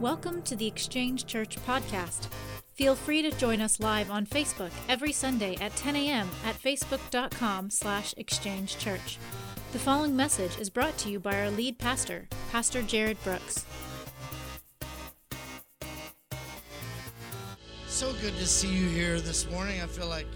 Welcome to the Exchange Church podcast. Feel free to join us live on Facebook every Sunday at 10 a.m. at facebook.com slash exchangechurch. The following message is brought to you by our lead pastor, Pastor Jared Brooks. So good to see you here this morning. I feel like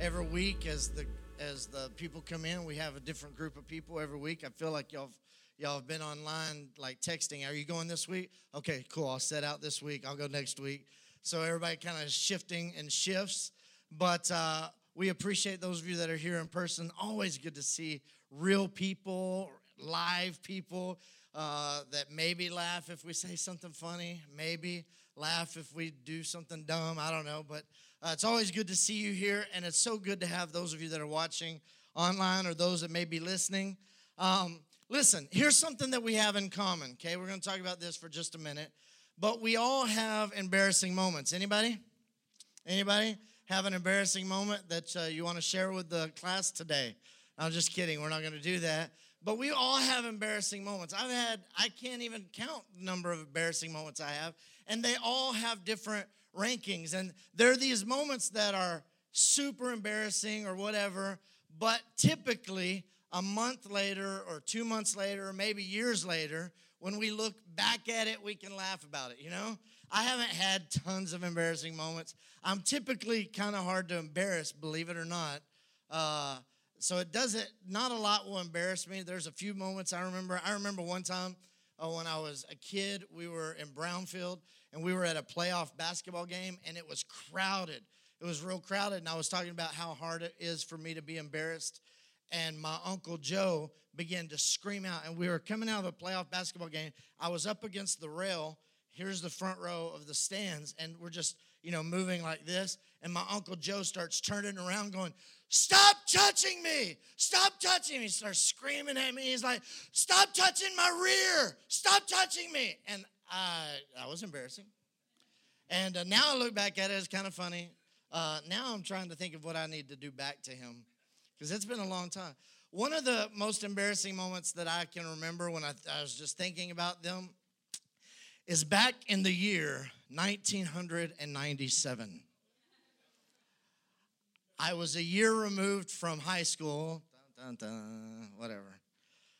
every week as the as the people come in, we have a different group of people every week. I feel like y'all y'all have been online like texting. Are you going this week? Okay, cool. I'll set out this week. I'll go next week. So everybody kind of shifting and shifts. But uh, we appreciate those of you that are here in person. Always good to see real people, live people uh, that maybe laugh if we say something funny, maybe laugh if we do something dumb. I don't know. But uh, it's always good to see you here. And it's so good to have those of you that are watching online or those that may be listening. Um, Listen, here's something that we have in common, okay? We're going to talk about this for just a minute. But we all have embarrassing moments. Anybody? Anybody have an embarrassing moment that uh, you want to share with the class today? I'm just kidding. We're not going to do that. But we all have embarrassing moments. I've had, I can't even count the number of embarrassing moments I have. And they all have different rankings. And there are these moments that are super embarrassing or whatever. But typically, a month later or two months later or maybe years later, when we look back at it, we can laugh about it, you know? I haven't had tons of embarrassing moments. I'm typically kind of hard to embarrass, believe it or not. Uh, so it doesn't, not a lot will embarrass me. There's a few moments I remember. I remember one time uh, when I was a kid, we were in Brownfield and we were at a playoff basketball game and it was crowded. It was real crowded, and I was talking about how hard it is for me to be embarrassed and my uncle Joe began to scream out. And we were coming out of a playoff basketball game. I was up against the rail. Here's the front row of the stands, and we're just, you know, moving like this. And my uncle Joe starts turning around, going, Stop touching me! Stop touching me! He starts screaming at me. He's like, Stop touching my rear! Stop touching me! And I, that was embarrassing. And uh, now I look back at it, it's kind of funny. Uh, now I'm trying to think of what I need to do back to him because it's been a long time. One of the most embarrassing moments that I can remember when I, I was just thinking about them is back in the year 1997. I was a year removed from high school, dun, dun, dun, whatever.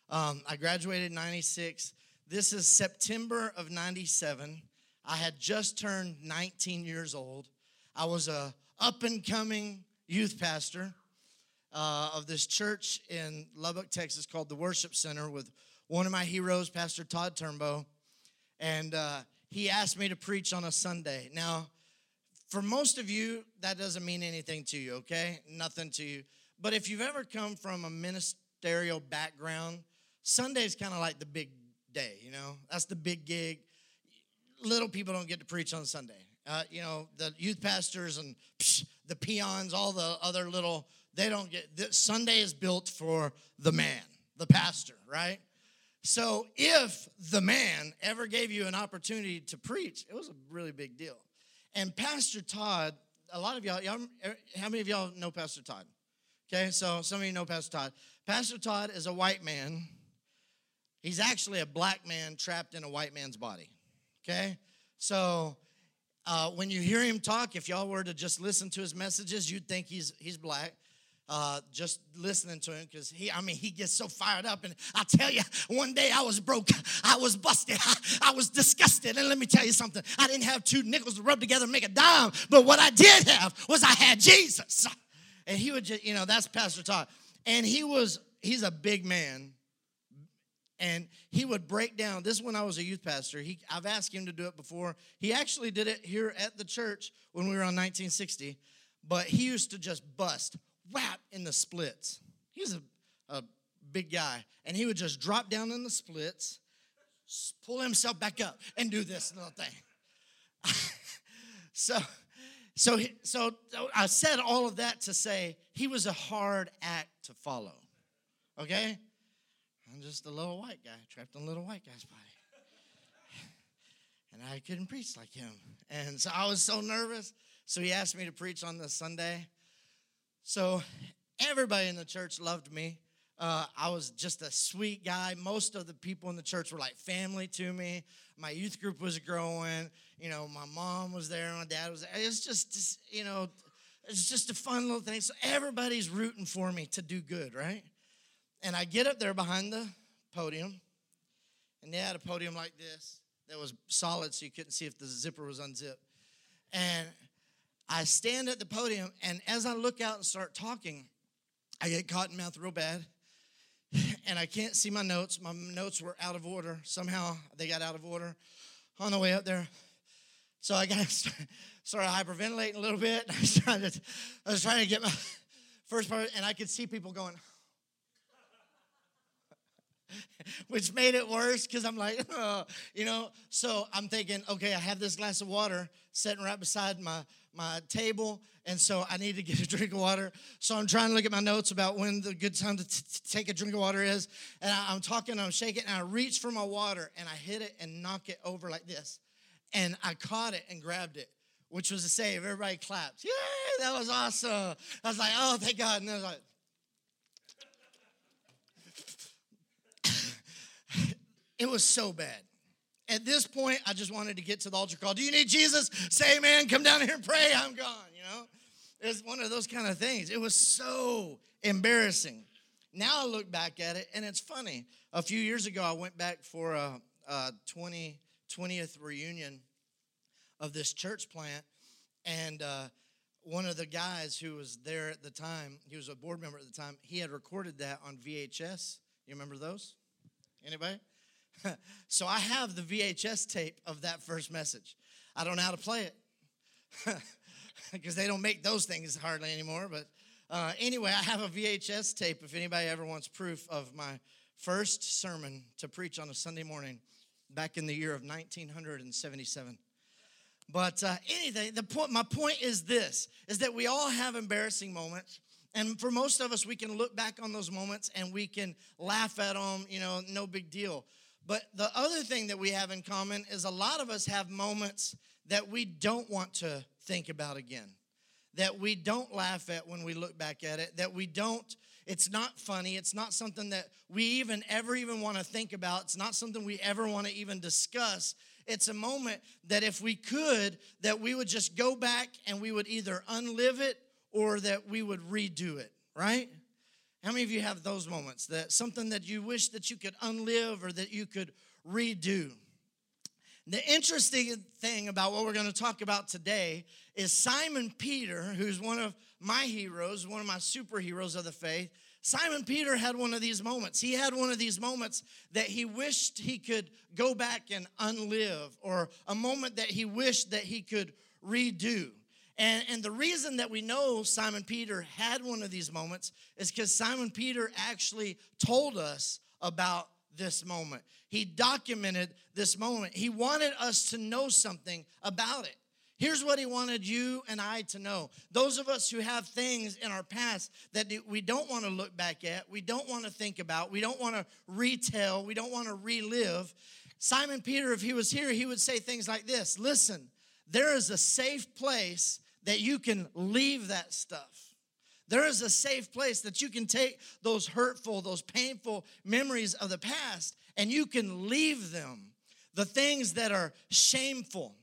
Um, I graduated in 96. This is September of 97. I had just turned 19 years old. I was a up and coming youth pastor uh, of this church in Lubbock, Texas, called the Worship Center, with one of my heroes, Pastor Todd Turnbow. And uh, he asked me to preach on a Sunday. Now, for most of you, that doesn't mean anything to you, okay? Nothing to you. But if you've ever come from a ministerial background, Sunday is kind of like the big day, you know? That's the big gig. Little people don't get to preach on Sunday. Uh, you know, the youth pastors and psh, the peons, all the other little they don't get Sunday is built for the man, the pastor, right? So if the man ever gave you an opportunity to preach, it was a really big deal. And Pastor Todd, a lot of y'all, y'all how many of y'all know Pastor Todd? Okay, so some of you know Pastor Todd. Pastor Todd is a white man. He's actually a black man trapped in a white man's body. Okay, so uh, when you hear him talk, if y'all were to just listen to his messages, you'd think he's he's black uh, just listening to him because he, I mean, he gets so fired up. And I tell you, one day I was broke, I was busted, I, I, was disgusted. And let me tell you something I didn't have two nickels to rub together and make a dime, but what I did have was I had Jesus. And he would just, you know, that's Pastor Todd. And he was, he's a big man. And he would break down. This is when I was a youth pastor. He, I've asked him to do it before. He actually did it here at the church when we were on 1960. But he used to just bust whap in the splits. He was a, a big guy, and he would just drop down in the splits, pull himself back up, and do this little thing. so, so, so I said all of that to say he was a hard act to follow. Okay? I'm just a little white guy trapped in a little white guy's body. And I couldn't preach like him. And so I was so nervous. So he asked me to preach on the Sunday. So everybody in the church loved me. Uh, I was just a sweet guy. Most of the people in the church were like family to me. My youth group was growing. You know, my mom was there, my dad was there. It's just, you know, it's just a fun little thing. So everybody's rooting for me to do good, right? And I get up there behind the podium, and they had a podium like this that was solid so you couldn't see if the zipper was unzipped. And I stand at the podium, and as I look out and start talking, I get caught in mouth real bad, and I can't see my notes. My notes were out of order. Somehow they got out of order on the way up there. So I got started hyperventilating a little bit. I was trying to, I was trying to get my first part, and I could see people going. which made it worse because I'm like, oh, you know. So I'm thinking, okay, I have this glass of water sitting right beside my my table, and so I need to get a drink of water. So I'm trying to look at my notes about when the good time to t- take a drink of water is, and I, I'm talking, I'm shaking, and I reach for my water, and I hit it and knock it over like this, and I caught it and grabbed it. Which was a save. Everybody clapped. Yay, that was awesome. I was like, oh, thank God. And I was like, It was so bad. At this point, I just wanted to get to the altar call. Do you need Jesus? Say amen. Come down here and pray. I'm gone, you know? It's one of those kind of things. It was so embarrassing. Now I look back at it and it's funny. A few years ago, I went back for a, a 20, 20th reunion of this church plant. And uh, one of the guys who was there at the time, he was a board member at the time, he had recorded that on VHS. You remember those? Anybody? so I have the VHS tape of that first message. I don't know how to play it because they don't make those things hardly anymore. But uh, anyway, I have a VHS tape if anybody ever wants proof of my first sermon to preach on a Sunday morning back in the year of 1977. But uh, anything, the point, my point is this: is that we all have embarrassing moments, and for most of us, we can look back on those moments and we can laugh at them. You know, no big deal. But the other thing that we have in common is a lot of us have moments that we don't want to think about again, that we don't laugh at when we look back at it, that we don't, it's not funny, it's not something that we even ever even want to think about, it's not something we ever want to even discuss. It's a moment that if we could, that we would just go back and we would either unlive it or that we would redo it, right? How many of you have those moments that something that you wish that you could unlive or that you could redo? The interesting thing about what we're going to talk about today is Simon Peter, who's one of my heroes, one of my superheroes of the faith. Simon Peter had one of these moments. He had one of these moments that he wished he could go back and unlive, or a moment that he wished that he could redo. And, and the reason that we know Simon Peter had one of these moments is because Simon Peter actually told us about this moment. He documented this moment. He wanted us to know something about it. Here's what he wanted you and I to know. Those of us who have things in our past that we don't want to look back at, we don't want to think about, we don't want to retell, we don't want to relive. Simon Peter, if he was here, he would say things like this Listen, there is a safe place that you can leave that stuff. There is a safe place that you can take those hurtful, those painful memories of the past and you can leave them. The things that are shameful,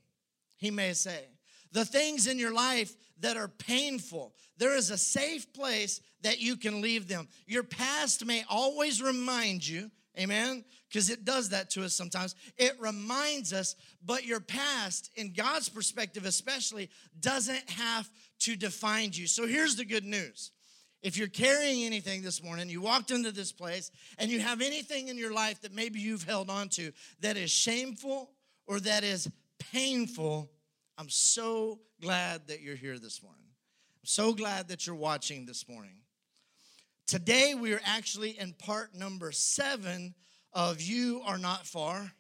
he may say, the things in your life that are painful, there is a safe place that you can leave them. Your past may always remind you, amen, because it does that to us sometimes. It reminds us, but your past, in God's perspective especially, doesn't have to define you. So here's the good news. If you're carrying anything this morning, you walked into this place and you have anything in your life that maybe you've held on to that is shameful or that is painful, I'm so glad that you're here this morning. I'm so glad that you're watching this morning. Today, we are actually in part number seven of You Are Not Far.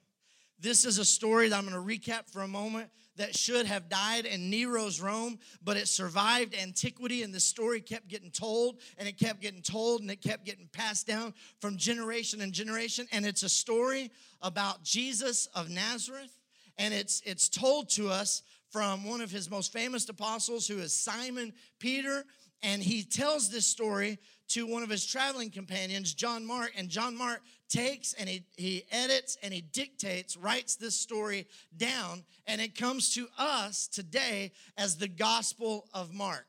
This is a story that I'm going to recap for a moment that should have died in Nero's Rome, but it survived antiquity, and the story kept getting told, and it kept getting told, and it kept getting passed down from generation and generation. And it's a story about Jesus of Nazareth, and it's it's told to us from one of his most famous apostles, who is Simon Peter. And he tells this story to one of his traveling companions, John Mark, and John Mark takes and he, he edits and he dictates, writes this story down, and it comes to us today as the Gospel of Mark.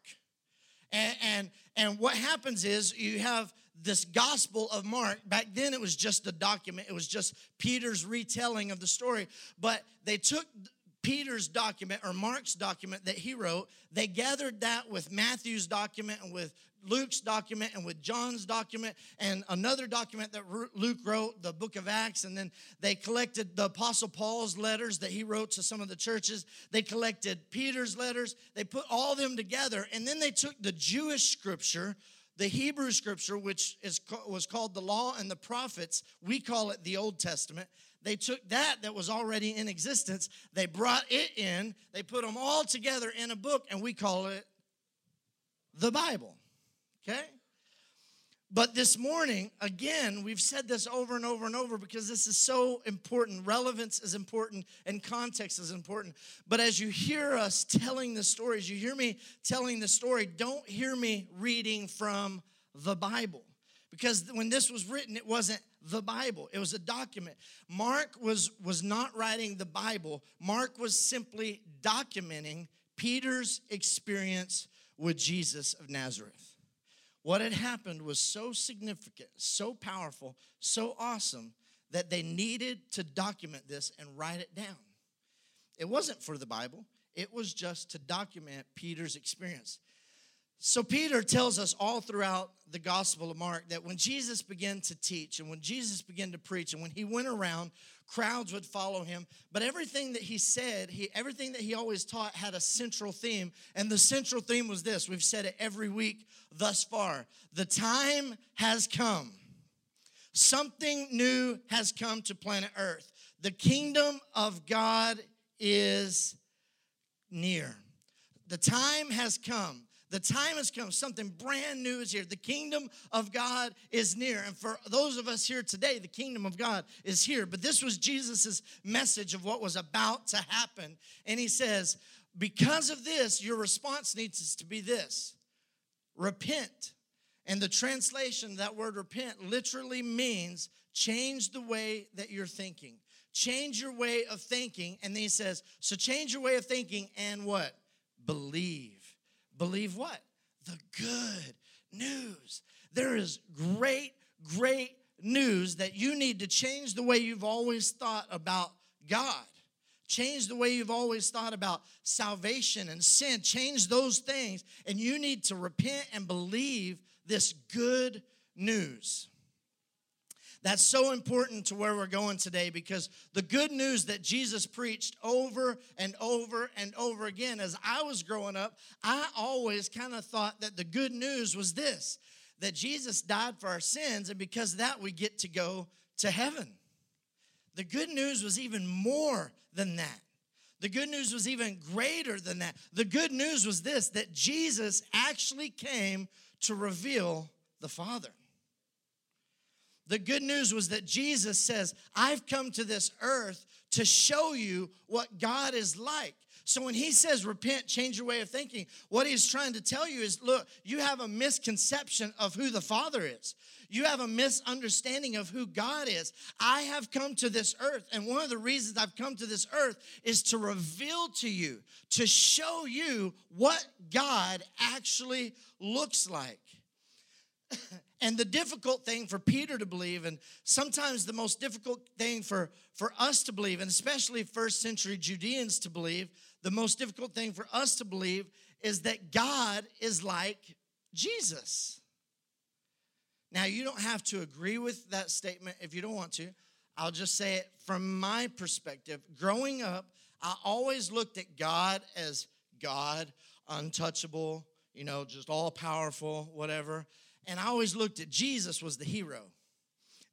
And, and, and what happens is you have this Gospel of Mark. Back then, it was just a document, it was just Peter's retelling of the story. But they took Peter's document or Mark's document that he wrote, they gathered that with Matthew's document and with Luke's document and with John's document and another document that Luke wrote, the book of Acts. And then they collected the Apostle Paul's letters that he wrote to some of the churches. They collected Peter's letters. They put all them together. And then they took the Jewish scripture, the Hebrew scripture, which is, was called the law and the prophets. We call it the Old Testament. They took that that was already in existence, they brought it in, they put them all together in a book, and we call it the Bible. Okay? But this morning, again, we've said this over and over and over because this is so important. Relevance is important and context is important. But as you hear us telling the stories, you hear me telling the story, don't hear me reading from the Bible. Because when this was written, it wasn't the Bible. It was a document. Mark was, was not writing the Bible, Mark was simply documenting Peter's experience with Jesus of Nazareth. What had happened was so significant, so powerful, so awesome that they needed to document this and write it down. It wasn't for the Bible, it was just to document Peter's experience. So, Peter tells us all throughout the Gospel of Mark that when Jesus began to teach and when Jesus began to preach and when he went around, crowds would follow him. But everything that he said, he, everything that he always taught had a central theme. And the central theme was this we've said it every week thus far the time has come. Something new has come to planet Earth. The kingdom of God is near. The time has come. The time has come. Something brand new is here. The kingdom of God is near. And for those of us here today, the kingdom of God is here. But this was Jesus' message of what was about to happen. And he says, because of this, your response needs to be this repent. And the translation, that word repent, literally means change the way that you're thinking. Change your way of thinking. And then he says, so change your way of thinking and what? Believe. Believe what? The good news. There is great, great news that you need to change the way you've always thought about God. Change the way you've always thought about salvation and sin. Change those things. And you need to repent and believe this good news. That's so important to where we're going today because the good news that Jesus preached over and over and over again, as I was growing up, I always kind of thought that the good news was this that Jesus died for our sins, and because of that, we get to go to heaven. The good news was even more than that. The good news was even greater than that. The good news was this that Jesus actually came to reveal the Father. The good news was that Jesus says, I've come to this earth to show you what God is like. So when he says repent, change your way of thinking, what he's trying to tell you is look, you have a misconception of who the Father is. You have a misunderstanding of who God is. I have come to this earth, and one of the reasons I've come to this earth is to reveal to you, to show you what God actually looks like. and the difficult thing for Peter to believe, and sometimes the most difficult thing for, for us to believe, and especially first century Judeans to believe, the most difficult thing for us to believe is that God is like Jesus. Now, you don't have to agree with that statement if you don't want to. I'll just say it from my perspective. Growing up, I always looked at God as God, untouchable, you know, just all powerful, whatever. And I always looked at Jesus was the hero.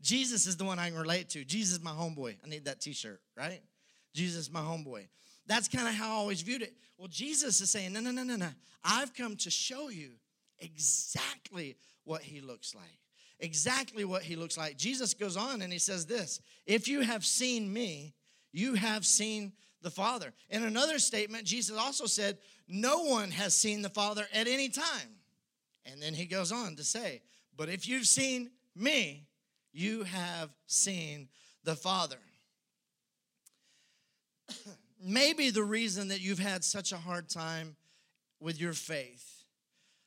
Jesus is the one I can relate to. Jesus is my homeboy. I need that t-shirt, right? Jesus is my homeboy. That's kind of how I always viewed it. Well, Jesus is saying, no, no, no, no, no. I've come to show you exactly what he looks like. Exactly what he looks like. Jesus goes on and he says this If you have seen me, you have seen the Father. In another statement, Jesus also said, No one has seen the Father at any time. And then he goes on to say, But if you've seen me, you have seen the Father. Maybe the reason that you've had such a hard time with your faith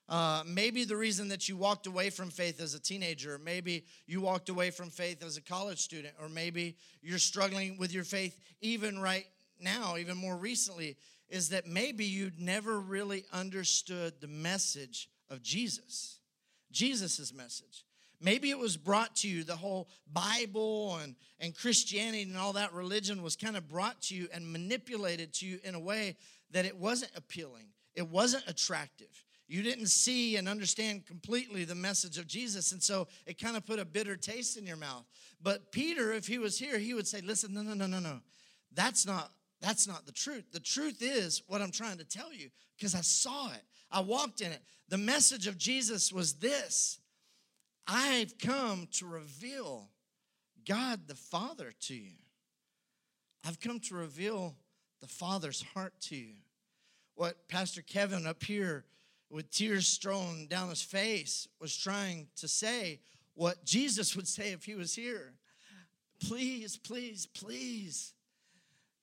uh, maybe the reason that you walked away from faith as a teenager, maybe you walked away from faith as a college student, or maybe you're struggling with your faith even right now, even more recently, is that maybe you never really understood the message of Jesus, Jesus' message. Maybe it was brought to you, the whole Bible and, and Christianity and all that religion was kind of brought to you and manipulated to you in a way that it wasn't appealing, it wasn't attractive you didn't see and understand completely the message of Jesus. And so it kind of put a bitter taste in your mouth. But Peter, if he was here, he would say, listen, no, no, no, no, no. That's not, that's not the truth. The truth is what I'm trying to tell you because I saw it. I walked in it. The message of Jesus was this I've come to reveal God the Father to you. I've come to reveal the Father's heart to you. What Pastor Kevin up here with tears strewn down his face, was trying to say what Jesus would say if he was here. Please, please, please,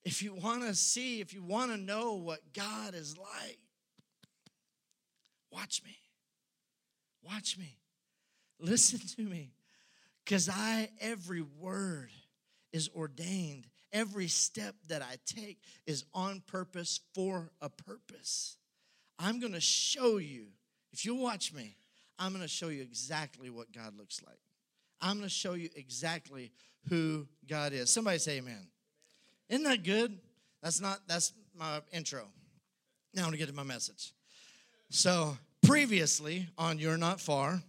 if you want to see, if you want to know what God is like, watch me. Watch me. Listen to me. Because I, every word is ordained. Every step that I take is on purpose for a purpose. I'm going to show you, if you watch me, I'm going to show you exactly what God looks like. I'm going to show you exactly who God is. Somebody say amen. Isn't that good? That's not, that's my intro. Now I'm going to get to my message. So, previously on You're Not Far,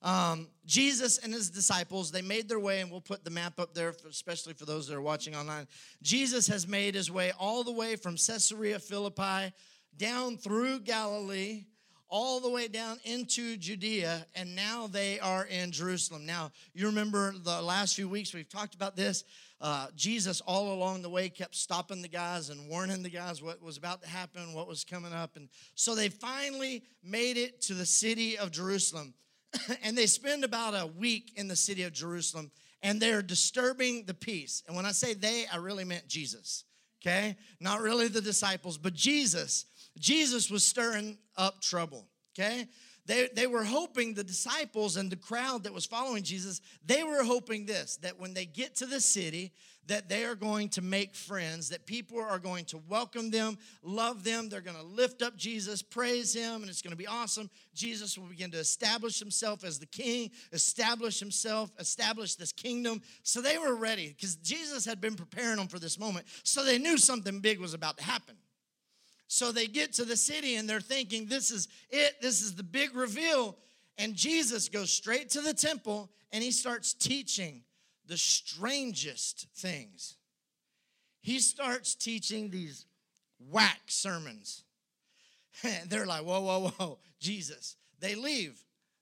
um, Jesus and his disciples, they made their way, and we'll put the map up there, for, especially for those that are watching online. Jesus has made his way all the way from Caesarea Philippi down through Galilee, all the way down into Judea, and now they are in Jerusalem. Now, you remember the last few weeks we've talked about this. Uh, Jesus, all along the way, kept stopping the guys and warning the guys what was about to happen, what was coming up. And so they finally made it to the city of Jerusalem. and they spend about a week in the city of Jerusalem, and they're disturbing the peace. And when I say they, I really meant Jesus, okay? Not really the disciples, but Jesus Jesus was stirring up trouble, okay? They, they were hoping, the disciples and the crowd that was following Jesus, they were hoping this that when they get to the city, that they are going to make friends, that people are going to welcome them, love them, they're going to lift up Jesus, praise him, and it's going to be awesome. Jesus will begin to establish himself as the king, establish himself, establish this kingdom. So they were ready because Jesus had been preparing them for this moment. So they knew something big was about to happen. So they get to the city and they're thinking, this is it, this is the big reveal. And Jesus goes straight to the temple and he starts teaching the strangest things. He starts teaching these whack sermons. And they're like, whoa, whoa, whoa, Jesus. They leave.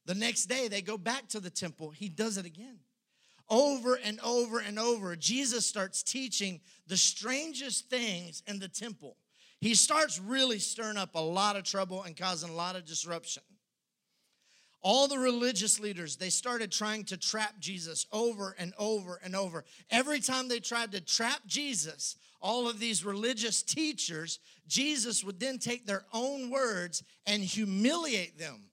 The next day, they go back to the temple. He does it again. Over and over and over, Jesus starts teaching the strangest things in the temple he starts really stirring up a lot of trouble and causing a lot of disruption. All the religious leaders, they started trying to trap Jesus over and over and over. Every time they tried to trap Jesus, all of these religious teachers, Jesus would then take their own words and humiliate them.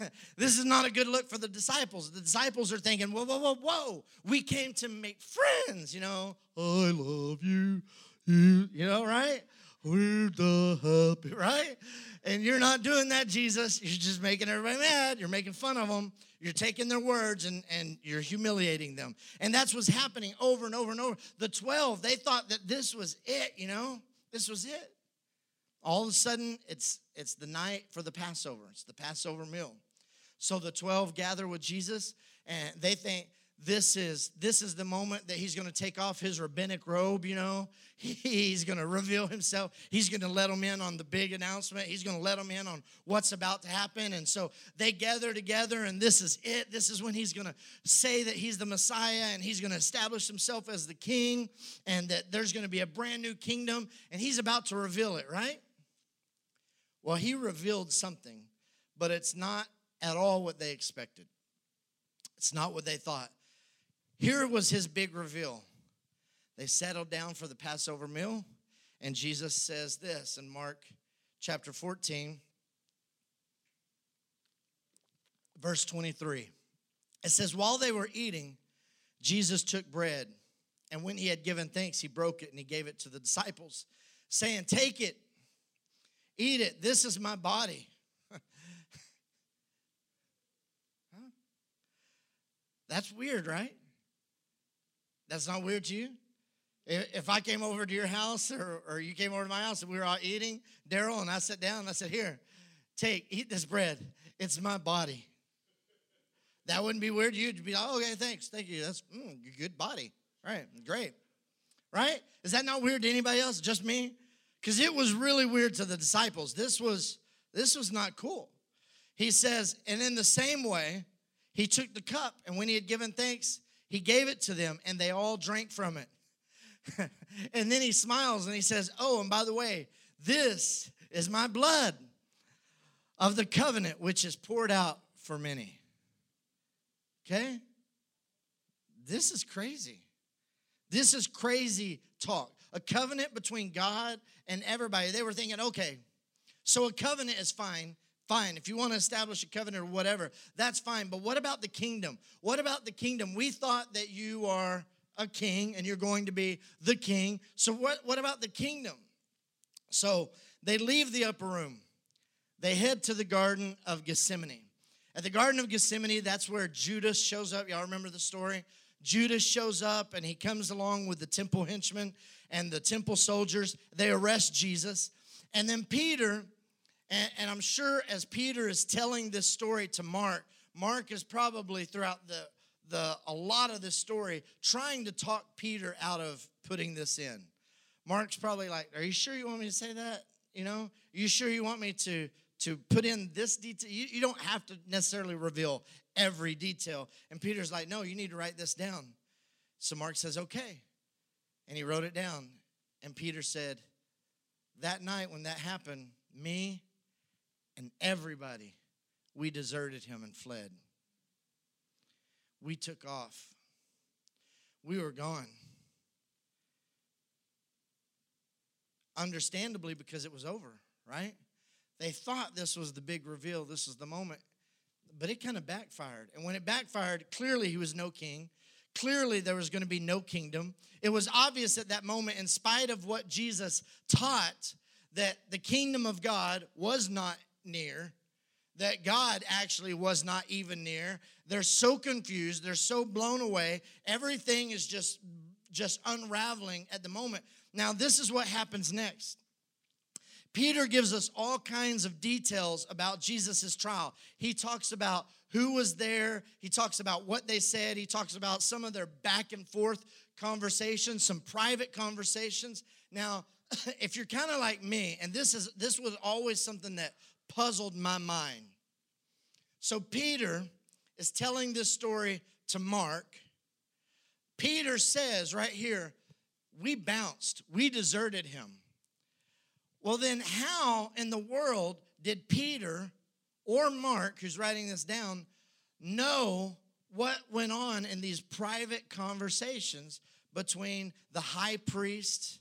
this is not a good look for the disciples. The disciples are thinking, whoa, whoa, whoa, whoa, we came to make friends, you know. I love you, you, know, right? We're the happy, right? And you're not doing that, Jesus. You're just making everybody mad. You're making fun of them. You're taking their words and, and you're humiliating them. And that's what's happening over and over and over. The 12, they thought that this was it, you know? This was it. All of a sudden, it's it's the night for the Passover. It's the Passover meal. So the 12 gather with Jesus and they think, this is this is the moment that he's going to take off his rabbinic robe you know? He's going to reveal himself. He's going to let them in on the big announcement. He's going to let them in on what's about to happen. And so they gather together and this is it. This is when he's going to say that he's the messiah and he's going to establish himself as the king and that there's going to be a brand new kingdom and he's about to reveal it right? Well he revealed something but it's not at all what they expected. It's not what they thought. Here was his big reveal. They settled down for the Passover meal, and Jesus says this in Mark chapter 14, verse 23. It says, While they were eating, Jesus took bread, and when he had given thanks, he broke it and he gave it to the disciples, saying, Take it, eat it. This is my body. That's weird, right? That's not weird to you? If I came over to your house or, or you came over to my house and we were all eating, Daryl, and I sat down and I said, Here, take, eat this bread. It's my body. That wouldn't be weird to you. You'd be like, okay, thanks. Thank you. That's mm, good body. Right, great. Right? Is that not weird to anybody else? Just me? Because it was really weird to the disciples. This was this was not cool. He says, and in the same way, he took the cup, and when he had given thanks, he gave it to them, and they all drank from it. and then he smiles and he says, Oh, and by the way, this is my blood of the covenant, which is poured out for many. Okay? This is crazy. This is crazy talk. A covenant between God and everybody. They were thinking, okay, so a covenant is fine. Fine. If you want to establish a covenant or whatever, that's fine. But what about the kingdom? What about the kingdom? We thought that you are a king and you're going to be the king. So, what, what about the kingdom? So, they leave the upper room. They head to the Garden of Gethsemane. At the Garden of Gethsemane, that's where Judas shows up. Y'all remember the story? Judas shows up and he comes along with the temple henchmen and the temple soldiers. They arrest Jesus. And then Peter, and, and, I'm sure as Peter is telling this story to Mark, Mark is probably throughout the, the a lot of this story trying to talk Peter out of putting this in. Mark's probably like, Are you sure you want me to say that? You know, are you sure you want me to to put in this detail. You, you don't have to necessarily reveal every detail. And Peter's like, no, you need to write this down. So Mark says, okay. And he wrote it down. And Peter said, that night when that happened, me and everybody, we deserted him and fled. We took off. We were gone. Understandably, because it was over, right? They thought this was the big reveal, this was the moment, but it kind of backfired. And when it backfired, clearly he was no king. Clearly, there was going to be no kingdom. It was obvious at that moment, in spite of what Jesus taught, that the kingdom of God was not near, that God actually was not even near. They're so confused, they're so blown away. Everything is just just unraveling at the moment. Now, this is what happens next. Peter gives us all kinds of details about Jesus' trial. He talks about who was there, he talks about what they said, he talks about some of their back and forth conversations, some private conversations. Now, if you're kind of like me, and this is this was always something that puzzled my mind. So Peter is telling this story to Mark. Peter says right here, we bounced, we deserted him. Well, then, how in the world did Peter or Mark, who's writing this down, know what went on in these private conversations between the high priest,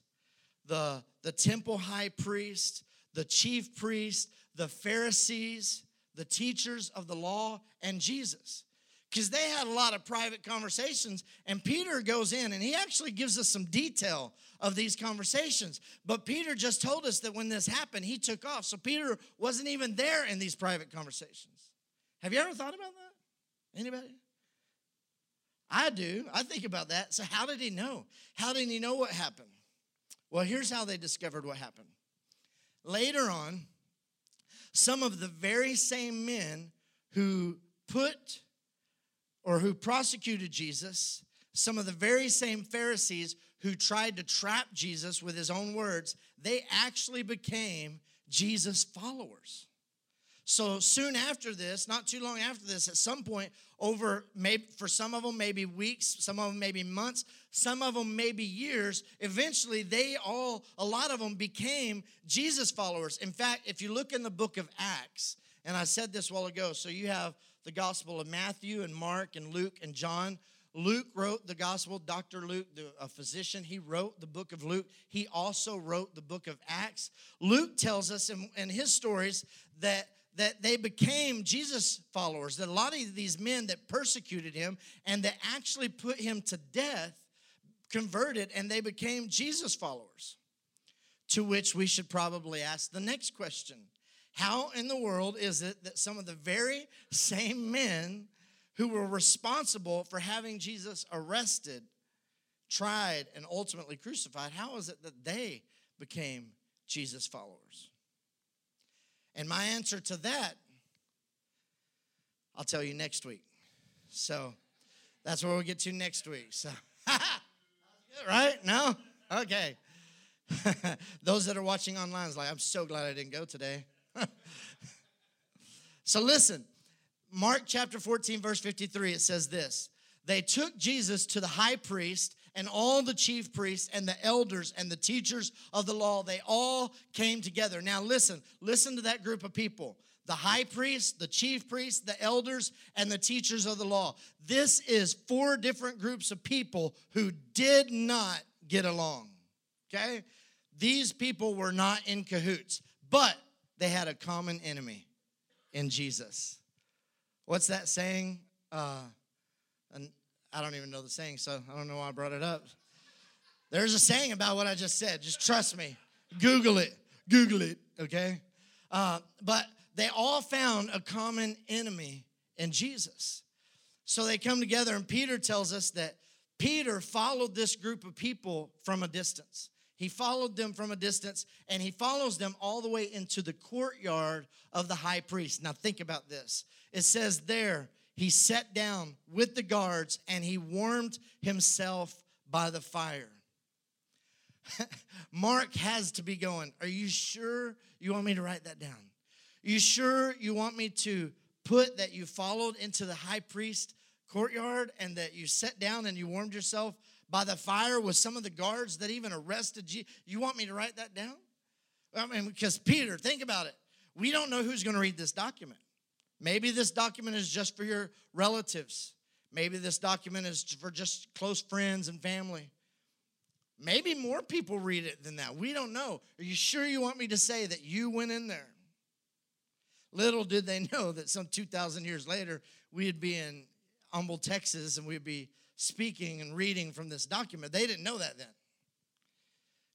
the, the temple high priest, the chief priest, the Pharisees, the teachers of the law, and Jesus? because they had a lot of private conversations. And Peter goes in and he actually gives us some detail of these conversations. But Peter just told us that when this happened, he took off. So Peter wasn't even there in these private conversations. Have you ever thought about that? Anybody? I do. I think about that. So, how did he know? How did he know what happened? Well, here's how they discovered what happened. Later on, some of the very same men who put or who prosecuted Jesus, some of the very same Pharisees who tried to trap Jesus with his own words, they actually became Jesus' followers. So soon after this, not too long after this, at some point, over maybe for some of them, maybe weeks, some of them maybe months, some of them maybe years, eventually they all, a lot of them became Jesus followers. In fact, if you look in the book of Acts, And I said this while ago. So you have the Gospel of Matthew and Mark and Luke and John. Luke wrote the Gospel. Dr. Luke, the, a physician, he wrote the book of Luke. He also wrote the book of Acts. Luke tells us in, in his stories that that they became Jesus followers, that a lot of these men that persecuted him and that actually put him to death converted and they became Jesus followers. To which we should probably ask the next question How in the world is it that some of the very same men who were responsible for having Jesus arrested, tried, and ultimately crucified, how is it that they became Jesus followers? And my answer to that, I'll tell you next week. So that's where we'll get to next week. So, right? No? Okay. Those that are watching online is like, I'm so glad I didn't go today. so listen, Mark chapter 14, verse 53, it says this They took Jesus to the high priest and all the chief priests and the elders and the teachers of the law. They all came together. Now listen, listen to that group of people the high priest, the chief priest, the elders, and the teachers of the law. This is four different groups of people who did not get along. Okay? These people were not in cahoots, but they had a common enemy in Jesus. What's that saying? Uh, I don't even know the saying, so I don't know why I brought it up. There's a saying about what I just said. Just trust me. Google it. Google it, okay? Uh, but they all found a common enemy in Jesus. So they come together, and Peter tells us that Peter followed this group of people from a distance. He followed them from a distance and he follows them all the way into the courtyard of the high priest. Now, think about this. It says there, he sat down with the guards and he warmed himself by the fire. Mark has to be going, Are you sure you want me to write that down? Are you sure you want me to put that you followed into the high priest courtyard and that you sat down and you warmed yourself by the fire with some of the guards that even arrested you. You want me to write that down? I mean, because Peter, think about it. We don't know who's going to read this document. Maybe this document is just for your relatives. Maybe this document is for just close friends and family. Maybe more people read it than that. We don't know. Are you sure you want me to say that you went in there? Little did they know that some 2,000 years later, we'd be in Humble, Texas, and we'd be speaking and reading from this document. They didn't know that then.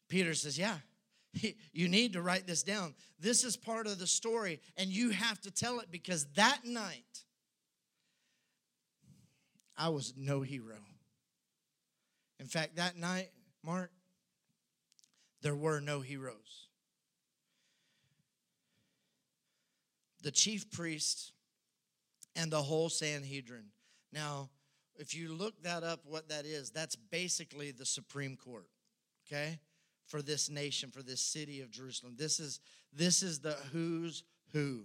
Peter says, Yeah, you need to write this down. This is part of the story, and you have to tell it because that night, I was no hero. In fact, that night, Mark, there were no heroes. The chief priest and the whole Sanhedrin. Now, if you look that up, what that is, that's basically the Supreme Court, okay, for this nation, for this city of Jerusalem. This is this is the who's who.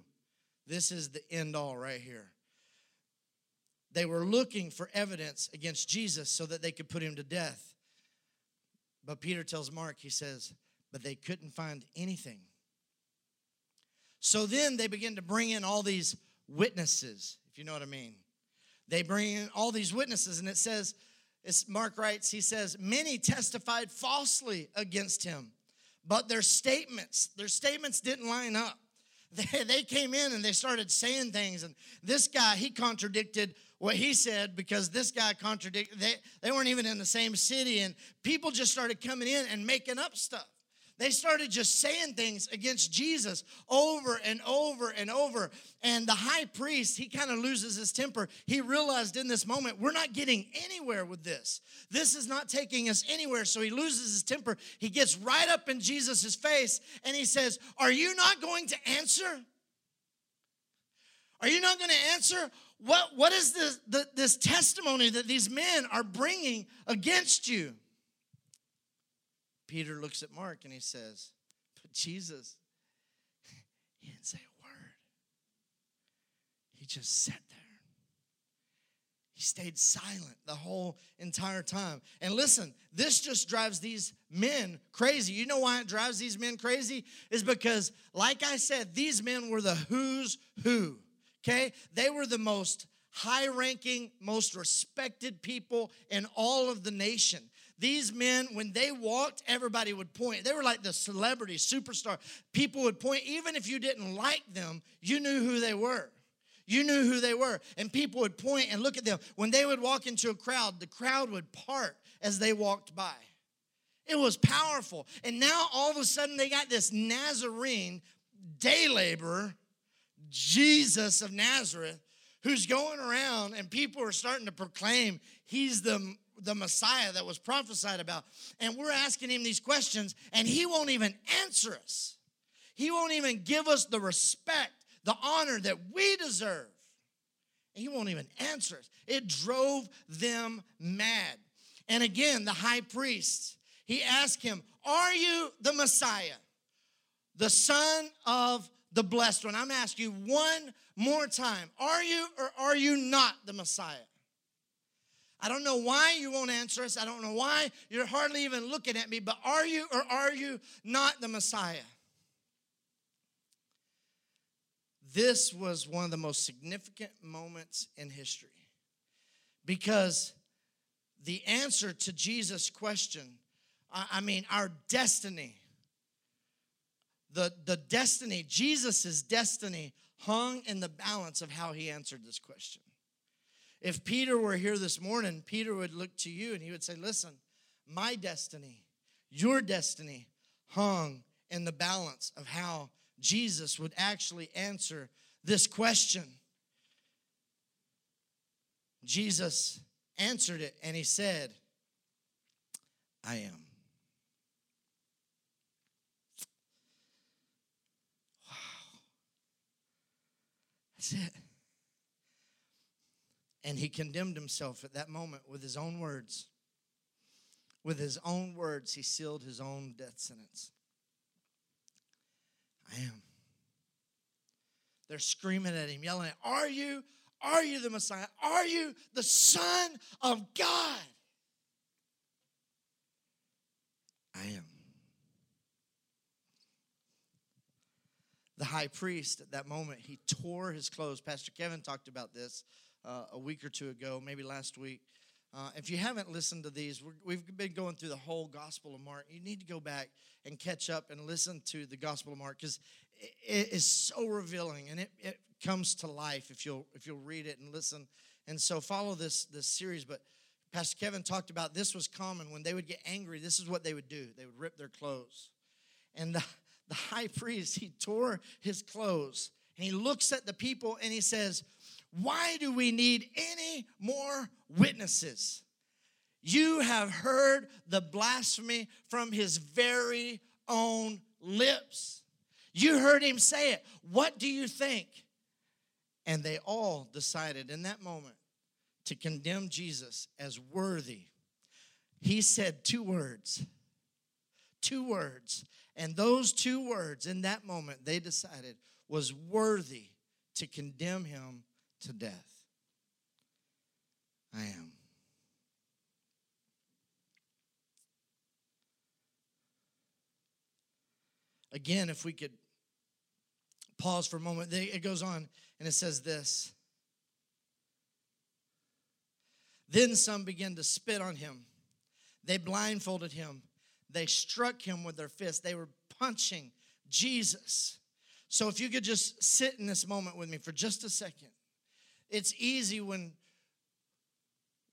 This is the end all right here. They were looking for evidence against Jesus so that they could put him to death. But Peter tells Mark, he says, but they couldn't find anything. So then they begin to bring in all these witnesses, if you know what I mean. They bring in all these witnesses, and it says, it's Mark writes, he says, many testified falsely against him, but their statements, their statements didn't line up. They, they came in and they started saying things, and this guy, he contradicted what he said because this guy contradicted, they, they weren't even in the same city, and people just started coming in and making up stuff. They started just saying things against Jesus over and over and over. And the high priest, he kind of loses his temper. He realized in this moment, we're not getting anywhere with this. This is not taking us anywhere. So he loses his temper. He gets right up in Jesus' face and he says, Are you not going to answer? Are you not going to answer? What, what is this, the, this testimony that these men are bringing against you? Peter looks at Mark and he says, But Jesus, he didn't say a word. He just sat there. He stayed silent the whole entire time. And listen, this just drives these men crazy. You know why it drives these men crazy? Is because, like I said, these men were the who's who. Okay? They were the most high ranking, most respected people in all of the nation. These men, when they walked, everybody would point. They were like the celebrity, superstar. People would point. Even if you didn't like them, you knew who they were. You knew who they were. And people would point and look at them. When they would walk into a crowd, the crowd would part as they walked by. It was powerful. And now all of a sudden they got this Nazarene day laborer, Jesus of Nazareth, who's going around and people are starting to proclaim he's the the Messiah that was prophesied about. And we're asking him these questions, and he won't even answer us. He won't even give us the respect, the honor that we deserve. And he won't even answer us. It drove them mad. And again, the high priest, he asked him, Are you the Messiah, the Son of the Blessed One? I'm asking you one more time Are you or are you not the Messiah? I don't know why you won't answer us. I don't know why you're hardly even looking at me, but are you or are you not the Messiah? This was one of the most significant moments in history because the answer to Jesus' question, I mean, our destiny, the, the destiny, Jesus' destiny hung in the balance of how he answered this question. If Peter were here this morning, Peter would look to you and he would say, Listen, my destiny, your destiny hung in the balance of how Jesus would actually answer this question. Jesus answered it and he said, I am. Wow. That's it. And he condemned himself at that moment with his own words. With his own words, he sealed his own death sentence. I am. They're screaming at him, yelling, Are you? Are you the Messiah? Are you the Son of God? I am. The high priest at that moment, he tore his clothes. Pastor Kevin talked about this uh, a week or two ago, maybe last week. Uh, if you haven't listened to these, we have been going through the whole Gospel of Mark. You need to go back and catch up and listen to the Gospel of Mark because it, it is so revealing and it, it comes to life if you'll if you'll read it and listen. And so follow this this series. But Pastor Kevin talked about this was common when they would get angry. This is what they would do. They would rip their clothes, and the, the high priest he tore his clothes and he looks at the people and he says why do we need any more witnesses? You have heard the blasphemy from his very own lips. You heard him say it. What do you think? And they all decided in that moment to condemn Jesus as worthy. He said two words. Two words. And those two words in that moment they decided was worthy to condemn him to death. I am. Again, if we could pause for a moment, it goes on and it says this. Then some began to spit on him. They blindfolded him. They struck him with their fists. They were punching Jesus. So if you could just sit in this moment with me for just a second. It's easy when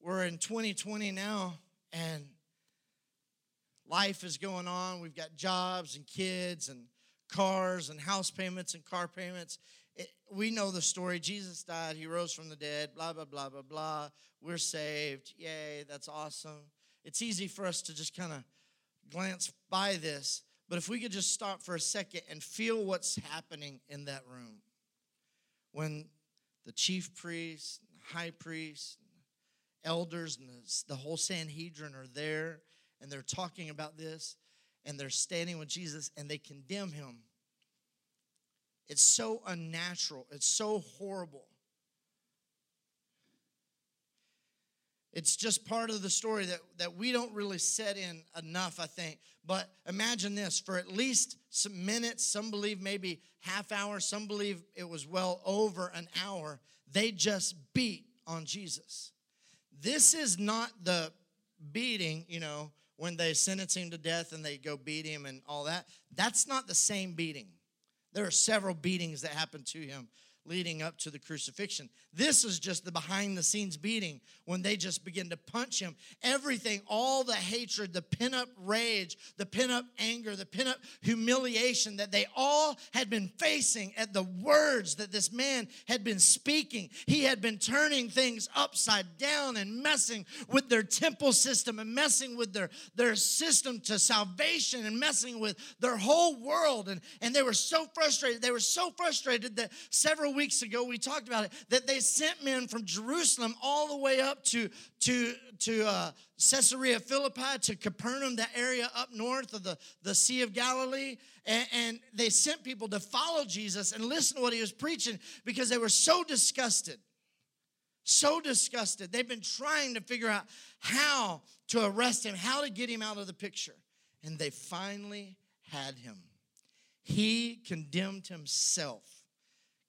we're in 2020 now and life is going on. We've got jobs and kids and cars and house payments and car payments. It, we know the story. Jesus died, he rose from the dead, blah, blah, blah, blah, blah. We're saved. Yay, that's awesome. It's easy for us to just kind of glance by this. But if we could just stop for a second and feel what's happening in that room. When the chief priests, high priests, elders, and the whole Sanhedrin are there, and they're talking about this, and they're standing with Jesus, and they condemn him. It's so unnatural. It's so horrible. It's just part of the story that, that we don't really set in enough, I think. But imagine this for at least some minutes, some believe maybe half hour, some believe it was well over an hour, they just beat on Jesus. This is not the beating, you know, when they sentence him to death and they go beat him and all that. That's not the same beating. There are several beatings that happened to him leading up to the crucifixion. This is just the behind the scenes beating when they just begin to punch him. Everything, all the hatred, the pin up rage, the pin up anger, the pin up humiliation that they all had been facing at the words that this man had been speaking. He had been turning things upside down and messing with their temple system and messing with their, their system to salvation and messing with their whole world. And, and they were so frustrated. They were so frustrated that several weeks ago we talked about it that they sent men from Jerusalem all the way up to to to uh, Caesarea Philippi to Capernaum, that area up north of the, the Sea of Galilee, and, and they sent people to follow Jesus and listen to what he was preaching because they were so disgusted so disgusted. They've been trying to figure out how to arrest him, how to get him out of the picture. And they finally had him. He condemned himself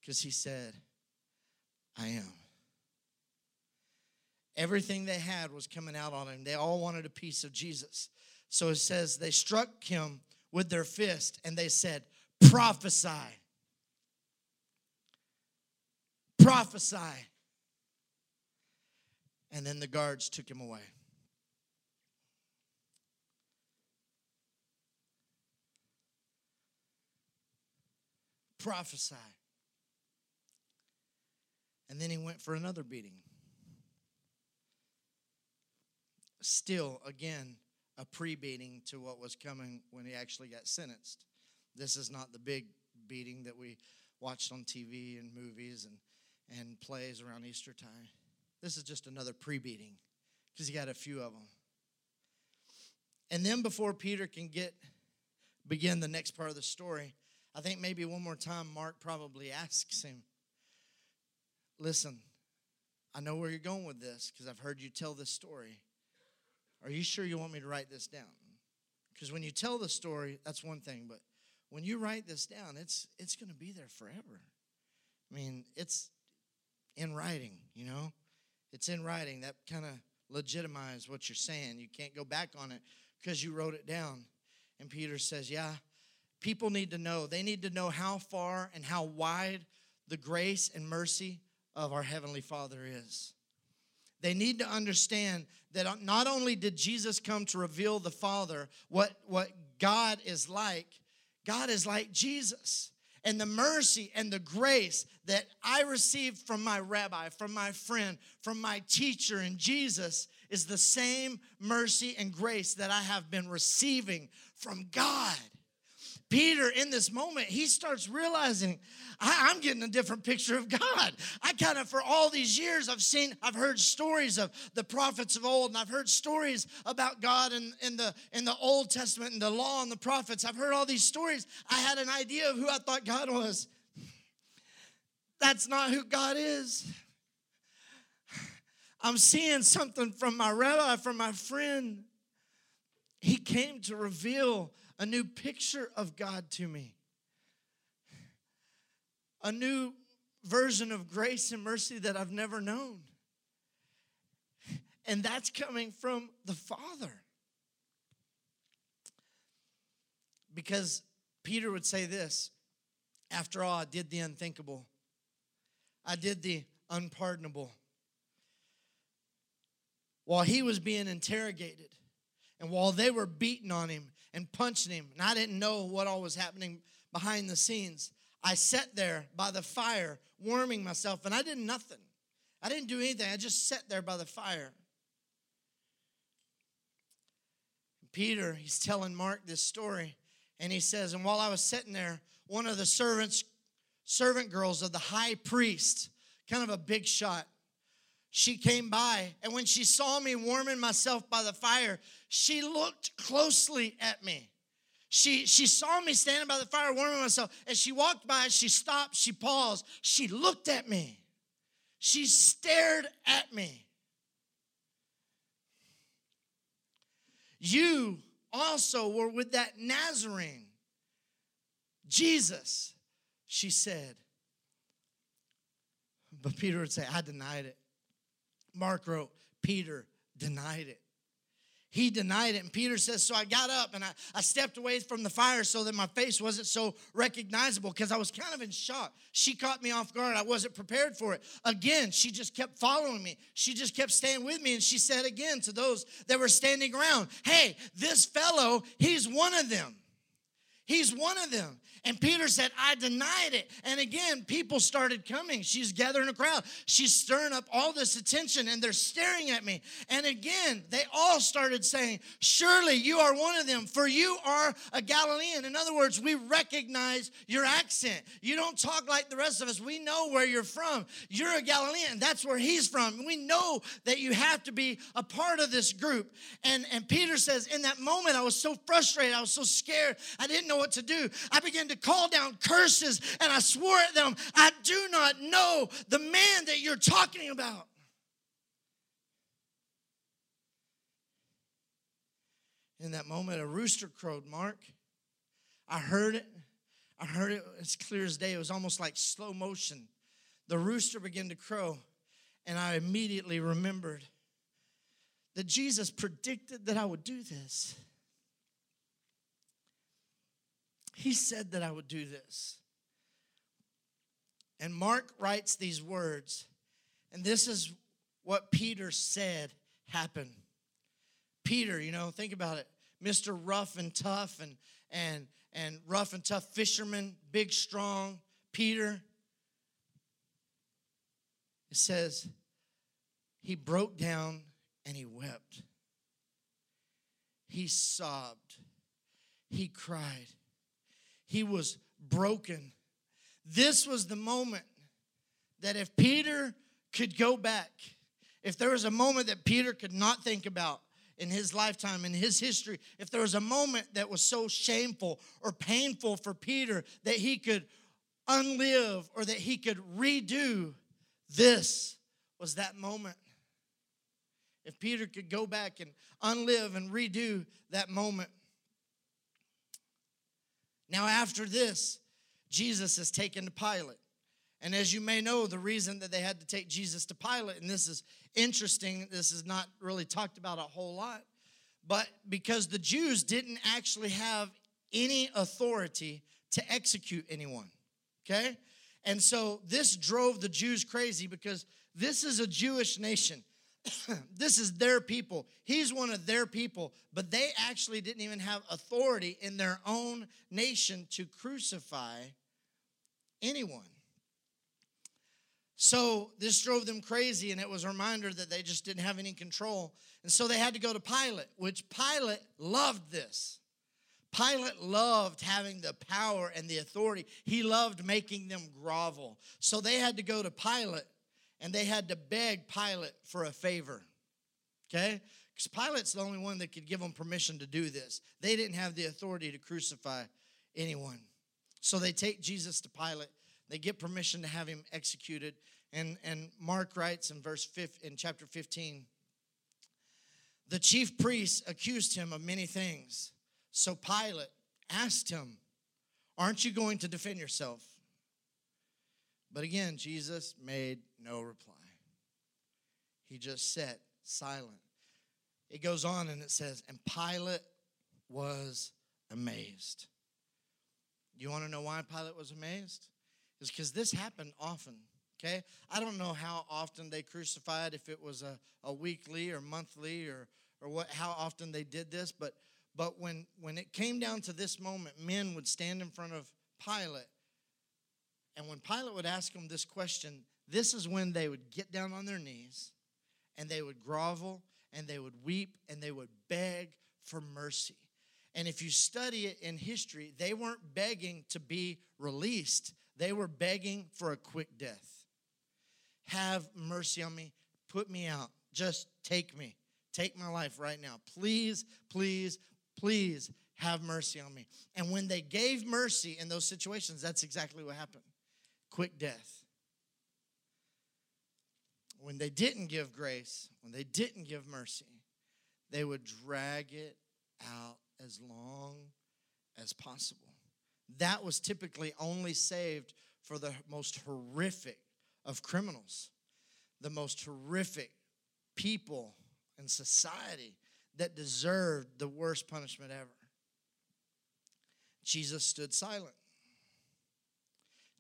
because he said, I am. Everything they had was coming out on him. They all wanted a piece of Jesus. So it says they struck him with their fist and they said, Prophesy. Prophesy. And then the guards took him away. Prophesy. And then he went for another beating. Still, again, a pre beating to what was coming when he actually got sentenced. This is not the big beating that we watched on TV and movies and, and plays around Easter time. This is just another pre beating because he got a few of them. And then before Peter can get begin the next part of the story, I think maybe one more time Mark probably asks him, Listen, I know where you're going with this because I've heard you tell this story. Are you sure you want me to write this down? Because when you tell the story, that's one thing, but when you write this down, it's it's going to be there forever. I mean, it's in writing, you know? It's in writing. That kind of legitimizes what you're saying. You can't go back on it because you wrote it down. And Peter says, Yeah, people need to know. They need to know how far and how wide the grace and mercy of our Heavenly Father is. They need to understand that not only did Jesus come to reveal the Father, what, what God is like, God is like Jesus. And the mercy and the grace that I received from my rabbi, from my friend, from my teacher in Jesus is the same mercy and grace that I have been receiving from God. Peter, in this moment, he starts realizing I, am getting a different picture of God. I kind of, for all these years, I've seen, I've heard stories of the prophets of old, and I've heard stories about God in, in, the, in the Old Testament and the law and the prophets. I've heard all these stories. I had an idea of who I thought God was. That's not who God is. I'm seeing something from my rabbi, from my friend. He came to reveal a new picture of God to me, a new version of grace and mercy that I've never known. And that's coming from the Father. Because Peter would say this after all, I did the unthinkable, I did the unpardonable. While he was being interrogated, and while they were beating on him and punching him, and I didn't know what all was happening behind the scenes, I sat there by the fire, warming myself, and I did nothing. I didn't do anything. I just sat there by the fire. Peter, he's telling Mark this story, and he says, And while I was sitting there, one of the servants, servant girls of the high priest, kind of a big shot, she came by, and when she saw me warming myself by the fire, she looked closely at me. She, she saw me standing by the fire warming myself. As she walked by, she stopped, she paused, she looked at me. She stared at me. You also were with that Nazarene. Jesus, she said. But Peter would say, I denied it. Mark wrote, Peter denied it. He denied it. And Peter says, So I got up and I, I stepped away from the fire so that my face wasn't so recognizable because I was kind of in shock. She caught me off guard. I wasn't prepared for it. Again, she just kept following me. She just kept staying with me. And she said again to those that were standing around, Hey, this fellow, he's one of them. He's one of them. And Peter said, I denied it. And again, people started coming. She's gathering a crowd. She's stirring up all this attention and they're staring at me. And again, they all started saying, Surely you are one of them, for you are a Galilean. In other words, we recognize your accent. You don't talk like the rest of us. We know where you're from. You're a Galilean. That's where he's from. We know that you have to be a part of this group. And, and Peter says, In that moment, I was so frustrated. I was so scared. I didn't know what to do. I began to call down curses and I swore at them, I do not know the man that you're talking about. In that moment, a rooster crowed, Mark. I heard it. I heard it as clear as day. It was almost like slow motion. The rooster began to crow, and I immediately remembered that Jesus predicted that I would do this. He said that I would do this. And Mark writes these words, and this is what Peter said happened. Peter, you know, think about it. Mr. Rough and tough and and and rough and tough fisherman, big strong Peter. It says he broke down and he wept. He sobbed. He cried. He was broken. This was the moment that if Peter could go back, if there was a moment that Peter could not think about in his lifetime, in his history, if there was a moment that was so shameful or painful for Peter that he could unlive or that he could redo, this was that moment. If Peter could go back and unlive and redo that moment, now, after this, Jesus is taken to Pilate. And as you may know, the reason that they had to take Jesus to Pilate, and this is interesting, this is not really talked about a whole lot, but because the Jews didn't actually have any authority to execute anyone, okay? And so this drove the Jews crazy because this is a Jewish nation. this is their people. He's one of their people, but they actually didn't even have authority in their own nation to crucify anyone. So this drove them crazy, and it was a reminder that they just didn't have any control. And so they had to go to Pilate, which Pilate loved this. Pilate loved having the power and the authority. He loved making them grovel. So they had to go to Pilate and they had to beg Pilate for a favor. Okay? Because Pilate's the only one that could give them permission to do this. They didn't have the authority to crucify anyone. So they take Jesus to Pilate. They get permission to have him executed. And, and Mark writes in verse 5, in chapter 15, the chief priests accused him of many things. So Pilate asked him, Aren't you going to defend yourself? But again, Jesus made no reply. He just sat silent. It goes on and it says, And Pilate was amazed. You want to know why Pilate was amazed? It's because this happened often. Okay? I don't know how often they crucified, if it was a, a weekly or monthly or, or what how often they did this, but but when when it came down to this moment, men would stand in front of Pilate and when Pilate would ask them this question, this is when they would get down on their knees and they would grovel and they would weep and they would beg for mercy. And if you study it in history, they weren't begging to be released, they were begging for a quick death. Have mercy on me, put me out, just take me, take my life right now. Please, please, please have mercy on me. And when they gave mercy in those situations, that's exactly what happened quick death. When they didn't give grace, when they didn't give mercy, they would drag it out as long as possible. That was typically only saved for the most horrific of criminals, the most horrific people in society that deserved the worst punishment ever. Jesus stood silent.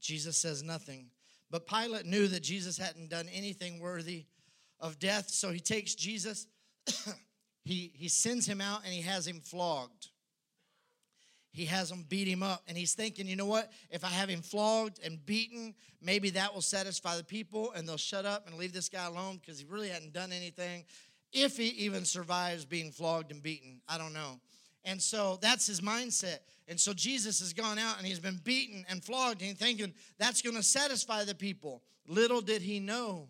Jesus says nothing. But Pilate knew that Jesus hadn't done anything worthy of death, so he takes Jesus, he, he sends him out, and he has him flogged. He has him beat him up, and he's thinking, you know what? If I have him flogged and beaten, maybe that will satisfy the people, and they'll shut up and leave this guy alone because he really hadn't done anything. If he even survives being flogged and beaten, I don't know. And so that's his mindset. And so Jesus has gone out and he's been beaten and flogged and thinking that's going to satisfy the people. Little did he know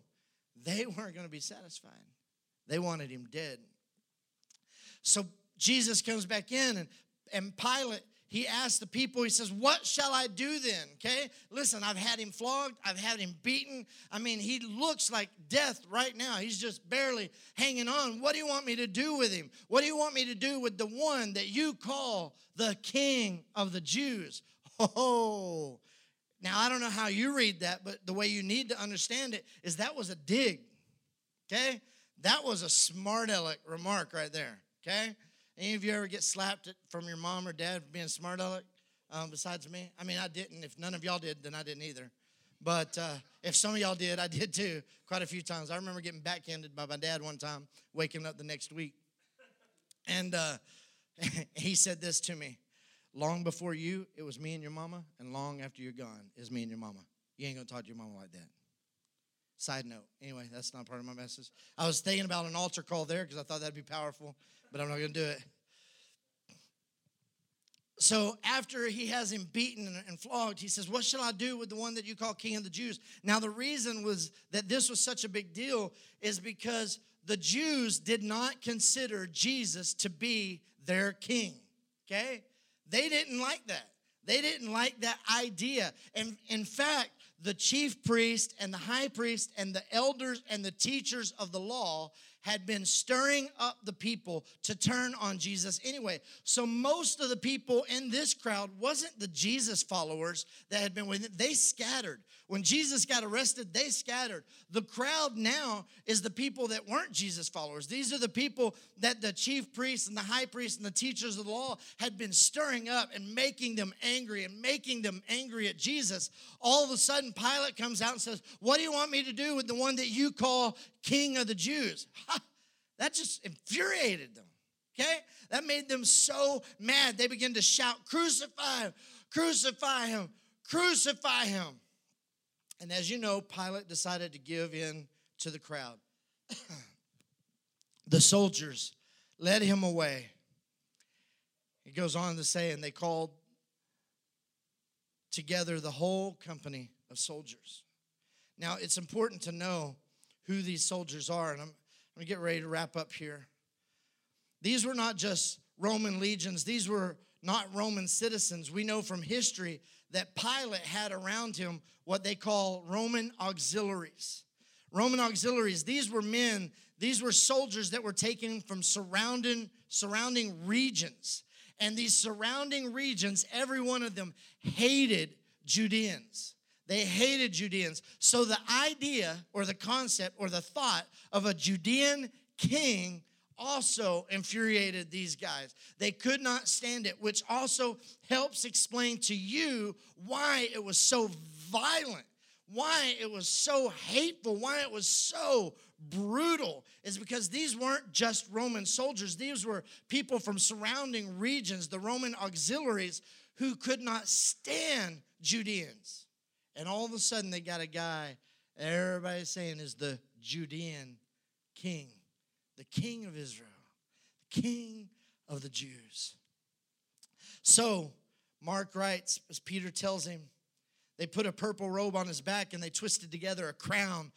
they weren't going to be satisfied. They wanted him dead. So Jesus comes back in and, and Pilate he asked the people, he says, What shall I do then? Okay, listen, I've had him flogged, I've had him beaten. I mean, he looks like death right now. He's just barely hanging on. What do you want me to do with him? What do you want me to do with the one that you call the king of the Jews? Oh, now I don't know how you read that, but the way you need to understand it is that was a dig. Okay, that was a smart aleck remark right there. Okay, any of you ever get slapped from your mom or dad for being smart aleck? Um, besides me, I mean, I didn't. If none of y'all did, then I didn't either. But uh, if some of y'all did, I did too, quite a few times. I remember getting backhanded by my dad one time, waking up the next week, and uh, he said this to me: "Long before you, it was me and your mama, and long after you're gone, is me and your mama. You ain't gonna talk to your mama like that." Side note. Anyway, that's not part of my message. I was thinking about an altar call there because I thought that'd be powerful but I'm not going to do it. So after he has him beaten and flogged, he says, What shall I do with the one that you call king of the Jews? Now, the reason was that this was such a big deal is because the Jews did not consider Jesus to be their king. Okay? They didn't like that. They didn't like that idea. And in fact, the chief priest and the high priest and the elders and the teachers of the law had been stirring up the people to turn on Jesus anyway. So most of the people in this crowd wasn't the Jesus followers that had been with him. They scattered. When Jesus got arrested, they scattered. The crowd now is the people that weren't Jesus followers. These are the people that the chief priests and the high priests and the teachers of the law had been stirring up and making them angry and making them angry at Jesus. All of a sudden, Pilate comes out and says, What do you want me to do with the one that you call king of the Jews? Ha! That just infuriated them. Okay? That made them so mad. They began to shout, Crucify him, crucify him, crucify him. And as you know, Pilate decided to give in to the crowd. the soldiers led him away. He goes on to say, and they called together the whole company of soldiers. Now, it's important to know who these soldiers are, and I'm, I'm gonna get ready to wrap up here. These were not just Roman legions, these were not Roman citizens. We know from history that Pilate had around him what they call Roman auxiliaries. Roman auxiliaries, these were men, these were soldiers that were taken from surrounding, surrounding regions. And these surrounding regions, every one of them hated Judeans. They hated Judeans. So the idea or the concept or the thought of a Judean king also infuriated these guys. They could not stand it, which also helps explain to you why it was so violent, why it was so hateful, why it was so brutal is because these weren't just Roman soldiers. These were people from surrounding regions, the Roman auxiliaries who could not stand Judeans. And all of a sudden, they got a guy everybody's saying is the Judean king the king of Israel, the king of the Jews. So, Mark writes, as Peter tells him, they put a purple robe on his back and they twisted together a crown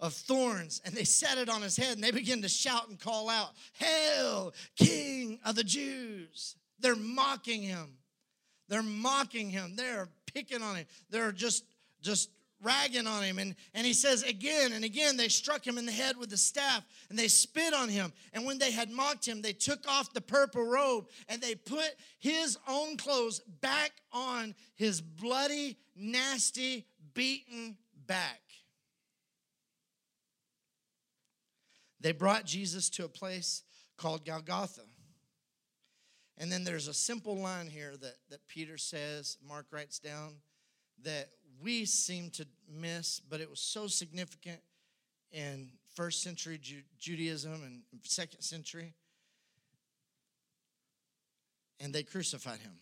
of thorns and they set it on his head and they begin to shout and call out, Hail, King of the Jews! They're mocking him. They're mocking him. They're picking on him. They're just, just ragging on him. And, and he says, again and again, they struck him in the head with the staff and they spit on him. And when they had mocked him, they took off the purple robe and they put his own clothes back on his bloody, nasty, beaten back. They brought Jesus to a place called Golgotha. And then there's a simple line here that, that Peter says, Mark writes down, that we seem to miss, but it was so significant in first century Ju- Judaism and second century. And they crucified him.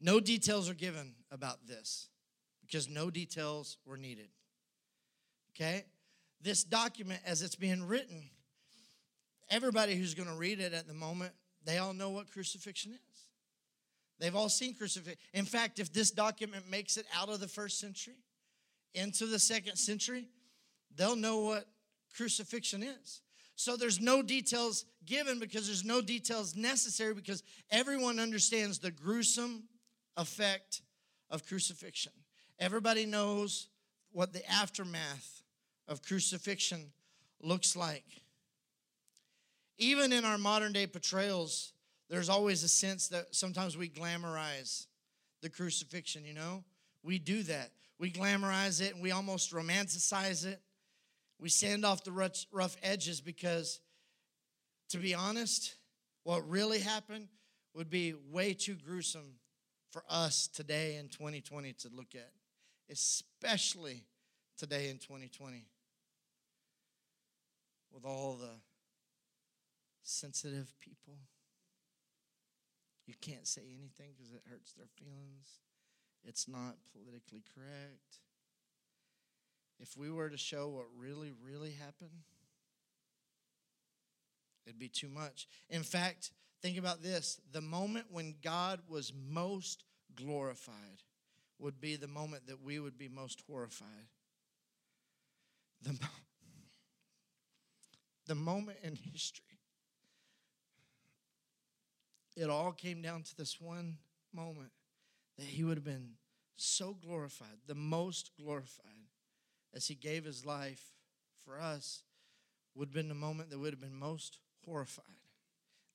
No details are given about this because no details were needed. Okay? This document, as it's being written, everybody who's going to read it at the moment, they all know what crucifixion is. They've all seen crucifixion. In fact, if this document makes it out of the first century into the second century, they'll know what crucifixion is. So there's no details given because there's no details necessary because everyone understands the gruesome effect of crucifixion. Everybody knows what the aftermath of crucifixion looks like. Even in our modern day portrayals, there's always a sense that sometimes we glamorize the crucifixion, you know? We do that. We glamorize it and we almost romanticize it. We sand off the rough edges because, to be honest, what really happened would be way too gruesome for us today in 2020 to look at, especially today in 2020 with all the sensitive people. You can't say anything because it hurts their feelings. It's not politically correct. If we were to show what really, really happened, it'd be too much. In fact, think about this the moment when God was most glorified would be the moment that we would be most horrified. The, the moment in history it all came down to this one moment that he would have been so glorified, the most glorified, as he gave his life for us, would have been the moment that would have been most horrified.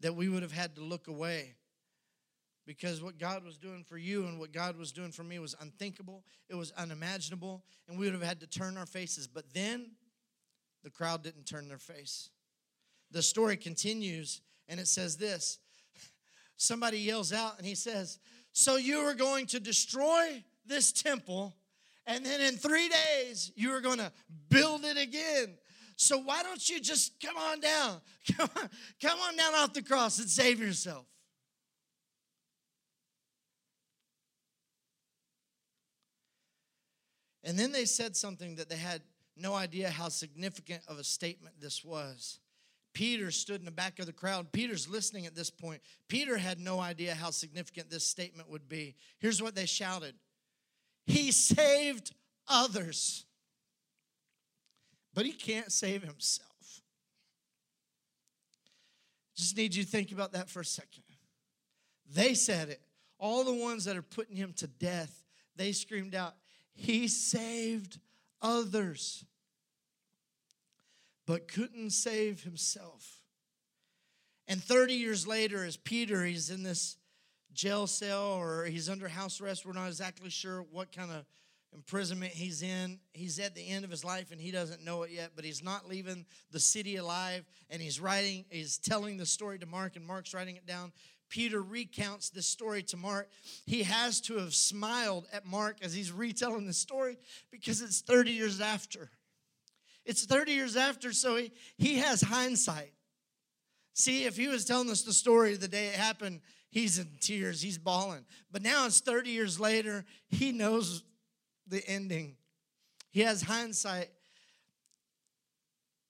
That we would have had to look away because what God was doing for you and what God was doing for me was unthinkable, it was unimaginable, and we would have had to turn our faces. But then the crowd didn't turn their face. The story continues, and it says this somebody yells out and he says, So you are going to destroy this temple, and then in three days you are going to build it again. So why don't you just come on down? Come on, come on down off the cross and save yourself. And then they said something that they had no idea how significant of a statement this was. Peter stood in the back of the crowd. Peter's listening at this point. Peter had no idea how significant this statement would be. Here's what they shouted He saved others, but he can't save himself. Just need you to think about that for a second. They said it. All the ones that are putting him to death, they screamed out, He saved others but couldn't save himself. And 30 years later, as Peter, he's in this jail cell or he's under house arrest. We're not exactly sure what kind of imprisonment he's in. He's at the end of his life and he doesn't know it yet, but he's not leaving the city alive. And he's writing, he's telling the story to Mark, and Mark's writing it down. Peter recounts this story to Mark. He has to have smiled at Mark as he's retelling the story because it's 30 years after. It's 30 years after, so he, he has hindsight. See, if he was telling us the story the day it happened, he's in tears, he's bawling. But now it's 30 years later, he knows the ending. He has hindsight.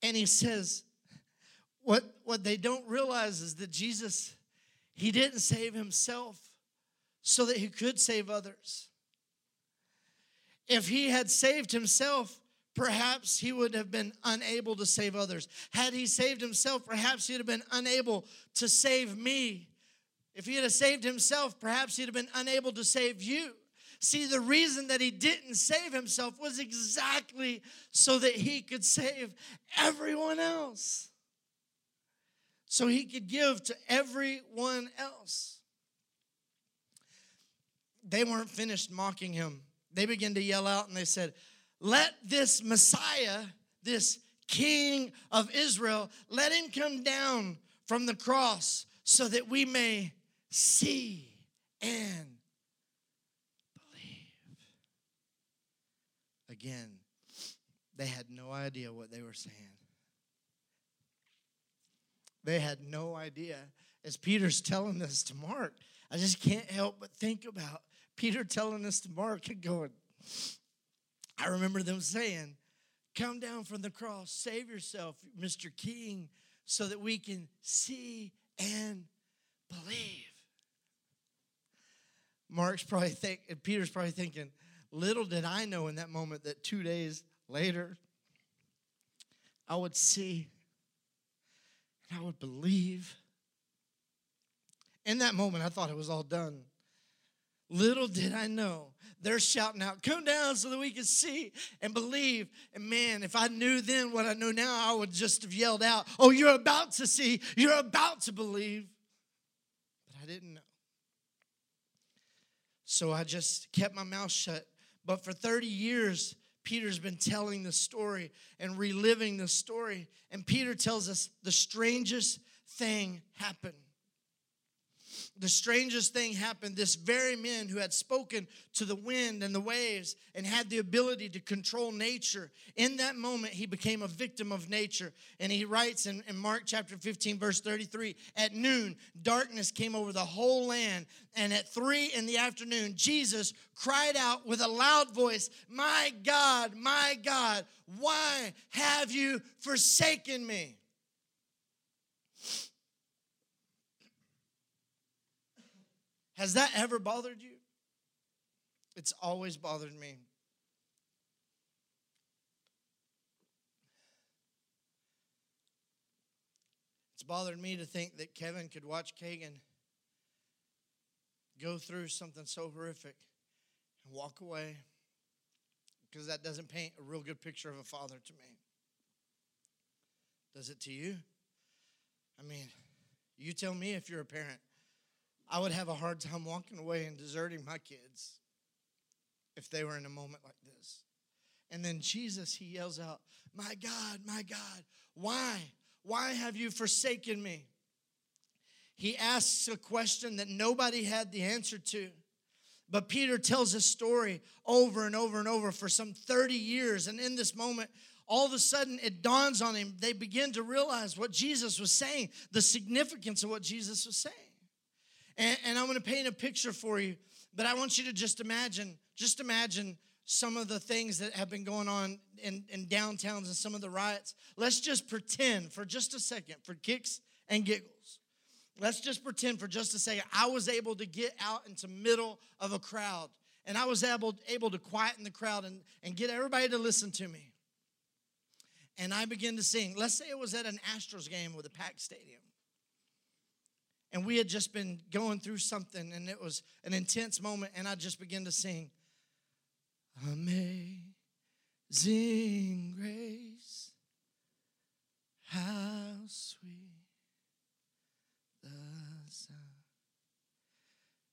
And he says, what, what they don't realize is that Jesus, he didn't save himself so that he could save others. If he had saved himself, perhaps he would have been unable to save others. Had he saved himself, perhaps he'd have been unable to save me. If he had saved himself, perhaps he'd have been unable to save you. See, the reason that he didn't save himself was exactly so that he could save everyone else. So he could give to everyone else. They weren't finished mocking him. They began to yell out and they said, Let this Messiah, this King of Israel, let him come down from the cross so that we may see and believe. again, they had no idea what they were saying. They had no idea. As Peter's telling this to Mark, I just can't help but think about Peter telling this to Mark and going, I remember them saying, Come down from the cross, save yourself, Mr. King, so that we can see and believe. Mark's probably think, Peter's probably thinking, Little did I know in that moment that two days later, I would see and I would believe. In that moment, I thought it was all done. Little did I know. They're shouting out, Come down so that we can see and believe. And man, if I knew then what I know now, I would just have yelled out, Oh, you're about to see, you're about to believe. But I didn't know. So I just kept my mouth shut but for 30 years, Peter's been telling the story and reliving the story. And Peter tells us the strangest thing happened the strangest thing happened. This very man who had spoken to the wind and the waves and had the ability to control nature, in that moment, he became a victim of nature. And he writes in, in Mark chapter 15, verse 33 At noon, darkness came over the whole land. And at three in the afternoon, Jesus cried out with a loud voice, My God, my God, why have you forsaken me? Has that ever bothered you? It's always bothered me. It's bothered me to think that Kevin could watch Kagan go through something so horrific and walk away because that doesn't paint a real good picture of a father to me. Does it to you? I mean, you tell me if you're a parent. I would have a hard time walking away and deserting my kids if they were in a moment like this. And then Jesus, he yells out, My God, my God, why? Why have you forsaken me? He asks a question that nobody had the answer to. But Peter tells his story over and over and over for some 30 years. And in this moment, all of a sudden it dawns on him. They begin to realize what Jesus was saying, the significance of what Jesus was saying. And, and I'm going to paint a picture for you, but I want you to just imagine, just imagine some of the things that have been going on in, in downtowns and some of the riots. Let's just pretend for just a second, for kicks and giggles. Let's just pretend for just a second I was able to get out into middle of a crowd and I was able, able to quieten the crowd and, and get everybody to listen to me. And I begin to sing. Let's say it was at an Astros game with a packed stadium and we had just been going through something and it was an intense moment and i just began to sing amazing grace how sweet the sound.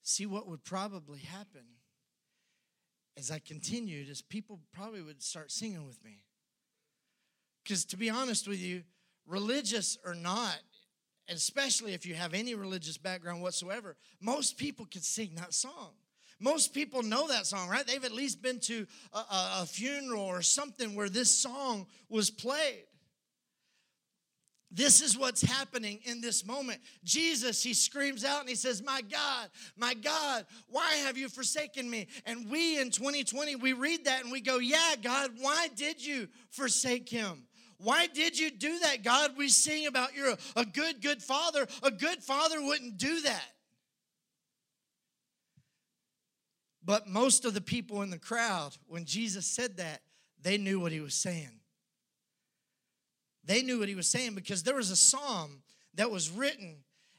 See what would probably happen as i continued is people probably would start singing with me. Because to be honest with you religious or not especially if you have any religious background whatsoever, most people could sing that song. Most people know that song, right? They've at least been to a, a, a funeral or something where this song was played. This is what's happening in this moment. Jesus, he screams out and he says, My God, my God, why have you forsaken me? And we in 2020, we read that and we go, Yeah, God, why did you forsake him? Why did you do that, God? We sing about you're a, good, good father. A good father wouldn't do that. But most of the people in the crowd, when Jesus said that, they knew what he was saying. They knew what he was saying because there was a psalm that was written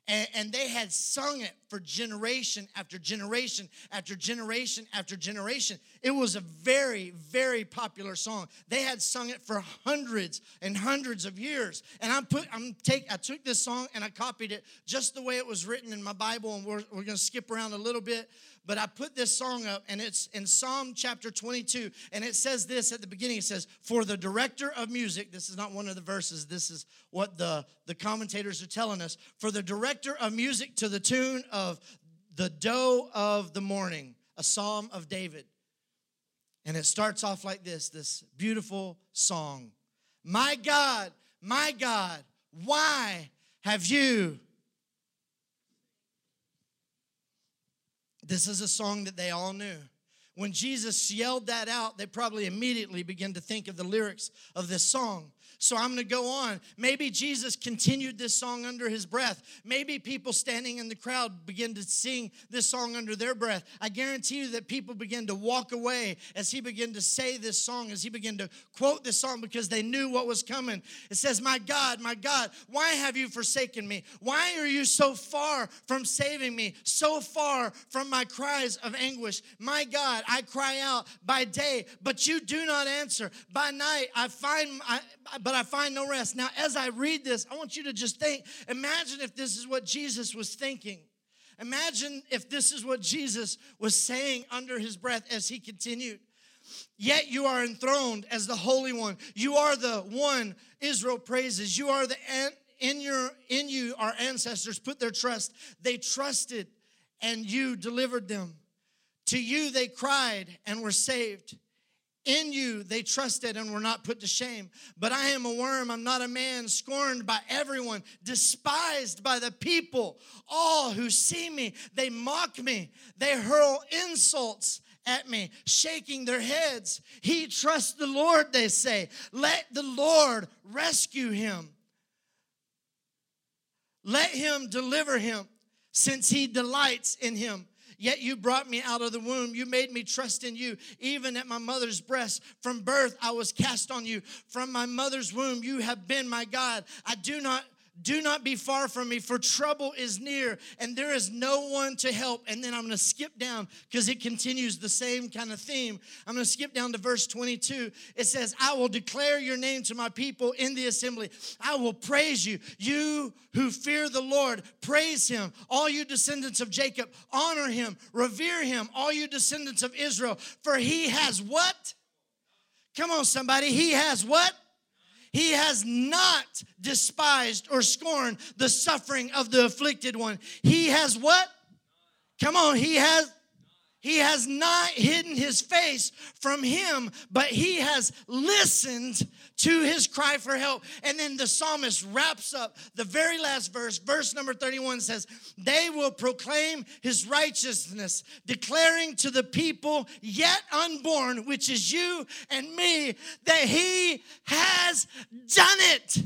and, and they had sung it for generation after generation after generation after generation. It was a very, very popular song. They had sung it for hundreds and hundreds of years. And I'm put, I'm take, I took this song and I copied it just the way it was written in my Bible, and we're, we're gonna skip around a little bit but I put this song up and it's in Psalm chapter 22 and it says this at the beginning it says for the director of music this is not one of the verses this is what the the commentators are telling us for the director of music to the tune of the doe of the morning a psalm of David and it starts off like this this beautiful song my God my God why have you This is a song that they all knew. When Jesus yelled that out, they probably immediately began to think of the lyrics of this song. So I'm going to go on. Maybe Jesus continued this song under his breath. Maybe people standing in the crowd begin to sing this song under their breath. I guarantee you that people begin to walk away as he began to say this song, as he began to quote this song because they knew what was coming. It says, My God, my God, why have you forsaken me? Why are you so far from saving me, so far from my cries of anguish? My God, I cry out by day, but you do not answer. By night, I find, but but I find no rest. Now, as I read this, I want you to just think imagine if this is what Jesus was thinking. Imagine if this is what Jesus was saying under his breath as he continued. Yet you are enthroned as the Holy One. You are the one Israel praises. You are the in your in you our ancestors put their trust. They trusted and you delivered them. To you they cried and were saved. In you they trusted and were not put to shame. But I am a worm, I'm not a man, scorned by everyone, despised by the people. All who see me, they mock me, they hurl insults at me, shaking their heads. He trusts the Lord, they say. Let the Lord rescue him. Let him deliver him, since he delights in him. Yet you brought me out of the womb. You made me trust in you. Even at my mother's breast, from birth, I was cast on you. From my mother's womb, you have been my God. I do not do not be far from me, for trouble is near, and there is no one to help. And then I'm going to skip down because it continues the same kind of theme. I'm going to skip down to verse 22. It says, I will declare your name to my people in the assembly. I will praise you. You who fear the Lord, praise him. All you descendants of Jacob, honor him, revere him. All you descendants of Israel, for he has what? Come on, somebody. He has what? He has not despised or scorned the suffering of the afflicted one. He has what? Come on, he has he has not hidden his face from him, but he has listened to his cry for help. And then the psalmist wraps up the very last verse. Verse number 31 says, They will proclaim his righteousness, declaring to the people yet unborn, which is you and me, that he has done it.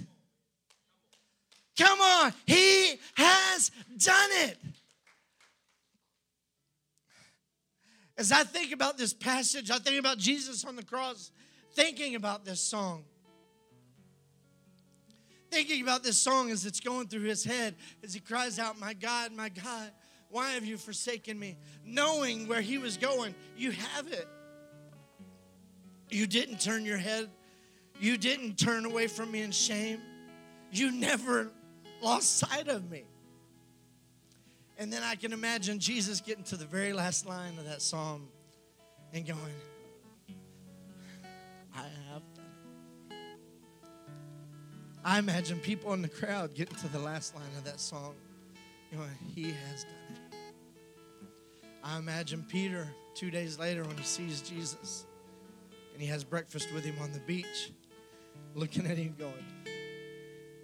Come on, he has done it. As I think about this passage, I think about Jesus on the cross, thinking about this song. Thinking about this song as it's going through his head, as he cries out, My God, my God, why have you forsaken me? Knowing where he was going, you have it. You didn't turn your head, you didn't turn away from me in shame, you never lost sight of me. And then I can imagine Jesus getting to the very last line of that psalm and going, I imagine people in the crowd getting to the last line of that song You know, He has done it. I imagine Peter two days later when he sees Jesus and he has breakfast with him on the beach, looking at him going,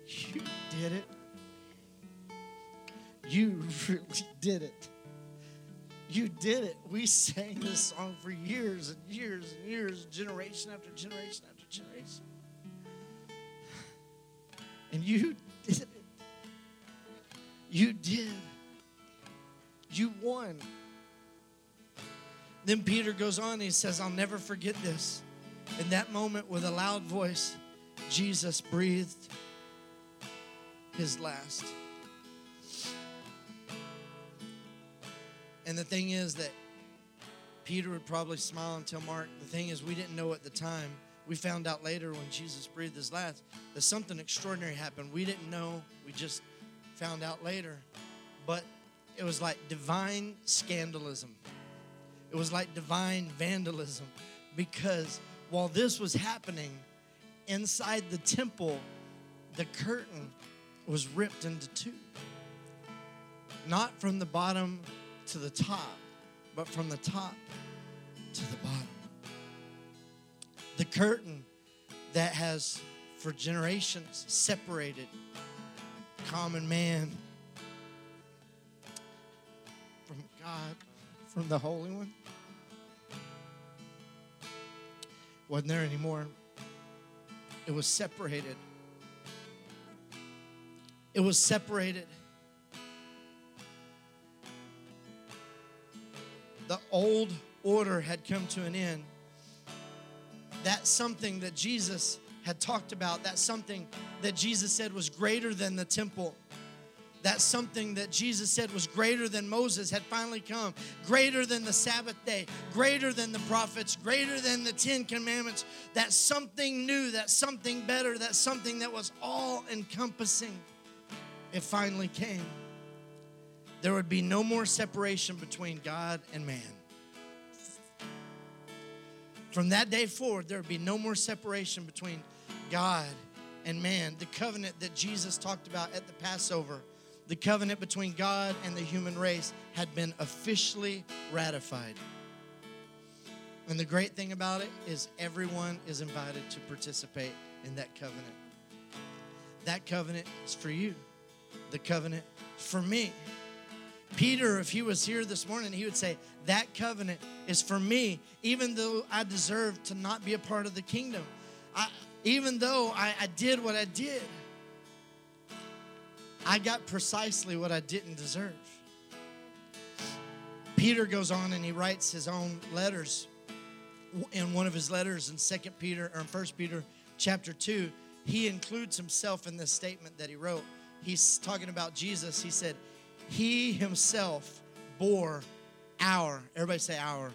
You did it. You really did it. You did it. We sang this song for years and years and years, generation after generation after And you did it. You did. You won. Then Peter goes on and he says, I'll never forget this. In that moment, with a loud voice, Jesus breathed his last. And the thing is that Peter would probably smile and tell Mark, the thing is, we didn't know at the time. We found out later when Jesus breathed his last that something extraordinary happened. We didn't know. We just found out later. But it was like divine scandalism. It was like divine vandalism because while this was happening inside the temple, the curtain was ripped into two. Not from the bottom to the top, but from the top to the bottom. The curtain that has for generations separated common man from God, from the Holy One. Wasn't there anymore. It was separated. It was separated. The old order had come to an end. That's something that Jesus had talked about. that something that Jesus said was greater than the temple. that something that Jesus said was greater than Moses had finally come, greater than the Sabbath day, greater than the prophets, greater than the Ten Commandments. that something new, that something better, that something that was all encompassing. It finally came. There would be no more separation between God and man. From that day forward, there would be no more separation between God and man. The covenant that Jesus talked about at the Passover, the covenant between God and the human race, had been officially ratified. And the great thing about it is everyone is invited to participate in that covenant. That covenant is for you. The covenant for me. Peter, if he was here this morning, he would say, That covenant is for me, even though I deserve to not be a part of the kingdom. I, even though I, I did what I did, I got precisely what I didn't deserve. Peter goes on and he writes his own letters. In one of his letters in Second Peter or in First Peter chapter 2, he includes himself in this statement that he wrote. He's talking about Jesus. He said, He himself bore our, everybody say our,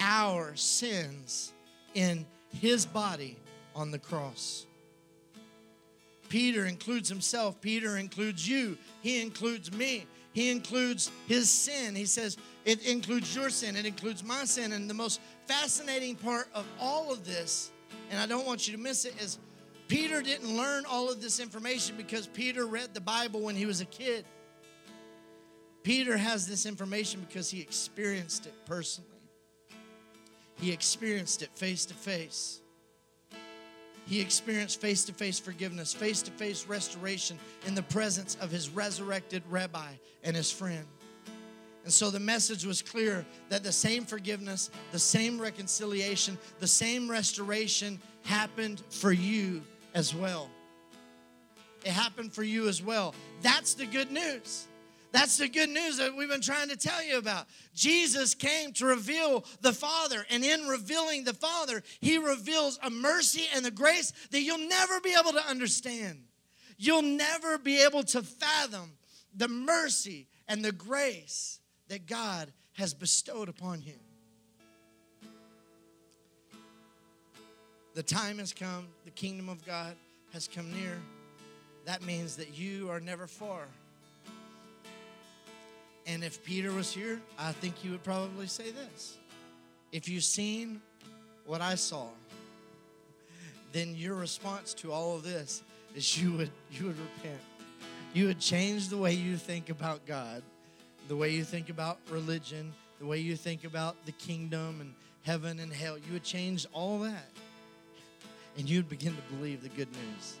our sins in his body on the cross. Peter includes himself, Peter includes you, he includes me. He includes his sin. He says it includes your sin, it includes my sin. And the most fascinating part of all of this, and I don't want you to miss it, is Peter didn't learn all of this information because Peter read the Bible when he was a kid. Peter has this information because he experienced it personally. He experienced it face to face. He experienced face to face forgiveness, face to face restoration in the presence of his resurrected rabbi and his friend. And so the message was clear that the same forgiveness, the same reconciliation, the same restoration happened for you as well. It happened for you as well. That's the good news. That's the good news that we've been trying to tell you about. Jesus came to reveal the Father, and in revealing the Father, He reveals a mercy and a grace that you'll never be able to understand. You'll never be able to fathom the mercy and the grace that God has bestowed upon you. The time has come, the kingdom of God has come near. That means that you are never far. And if Peter was here, I think he would probably say this. If you've seen what I saw, then your response to all of this is you would you would repent. You would change the way you think about God, the way you think about religion, the way you think about the kingdom and heaven and hell. You would change all that. And you'd begin to believe the good news.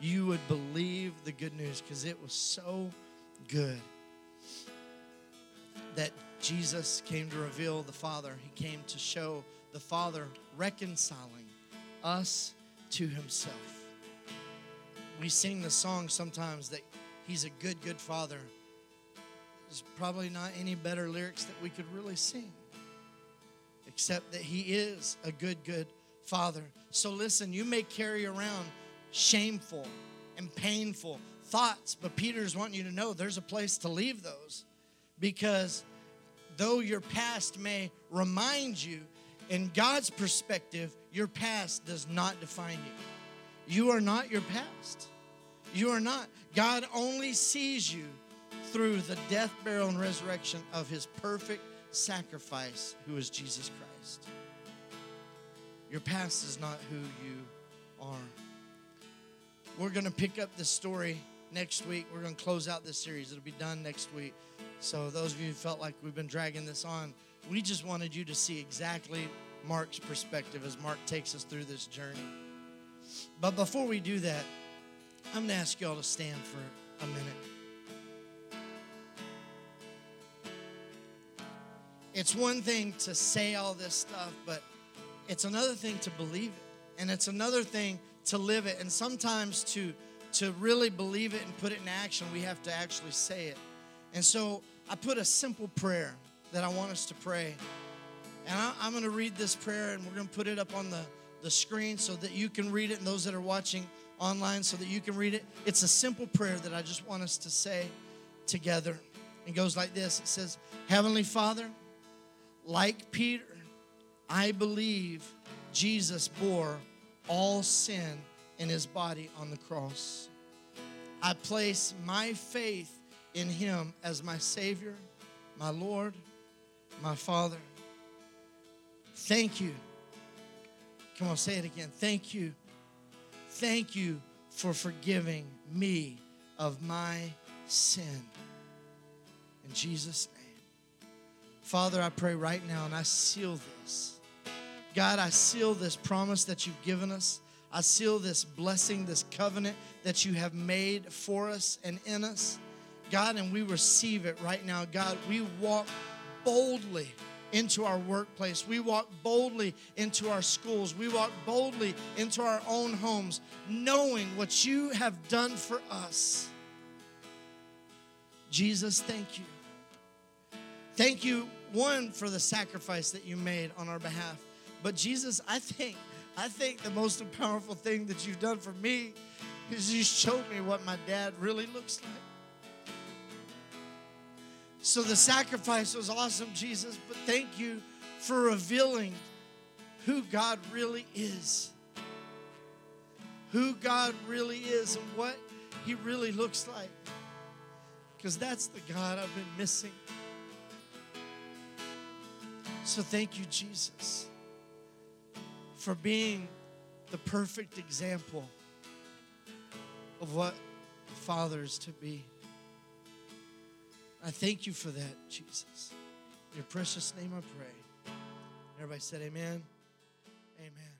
You would believe the good news because it was so good that Jesus came to reveal the Father. He came to show the Father reconciling us to Himself. We sing the song sometimes that He's a good, good Father. There's probably not any better lyrics that we could really sing, except that He is a good, good Father. So listen, you may carry around shameful and painful thoughts, but Peter's wanting you to know there's a place to leave those because though your past may remind you, in God's perspective, your past does not define you. You are not your past. You are not. God only sees you through the death, burial, and resurrection of his perfect sacrifice, who is Jesus Christ. Your past is not who you are. We're going to pick up this story next week. We're going to close out this series. It'll be done next week. So, those of you who felt like we've been dragging this on, we just wanted you to see exactly Mark's perspective as Mark takes us through this journey. But before we do that, I'm going to ask y'all to stand for a minute. It's one thing to say all this stuff, but it's another thing to believe it. And it's another thing to live it. And sometimes to to really believe it and put it in action, we have to actually say it. And so I put a simple prayer that I want us to pray. And I, am going to read this prayer and we're going to put it up on the, the screen so that you can read it and those that are watching online so that you can read it. It's a simple prayer that I just want us to say together. It goes like this It says, Heavenly Father, like Peter, I believe Jesus bore all sin in his body on the cross. I place my faith in him as my Savior, my Lord, my Father. Thank you. Come on, say it again. Thank you. Thank you for forgiving me of my sin. In Jesus' name. Father, I pray right now and I seal this. God, I seal this promise that you've given us. I seal this blessing, this covenant that you have made for us and in us. God, and we receive it right now. God, we walk boldly into our workplace. We walk boldly into our schools. We walk boldly into our own homes, knowing what you have done for us. Jesus, thank you. Thank you, one, for the sacrifice that you made on our behalf. But Jesus, I think, I think the most powerful thing that you've done for me is you showed me what my dad really looks like. So the sacrifice was awesome, Jesus, but thank you for revealing who God really is. Who God really is and what He really looks like. Because that's the God I've been missing. So thank you, Jesus, for being the perfect example of what fathers to be. I thank you for that, Jesus. In your precious name I pray. Everybody said, Amen. Amen.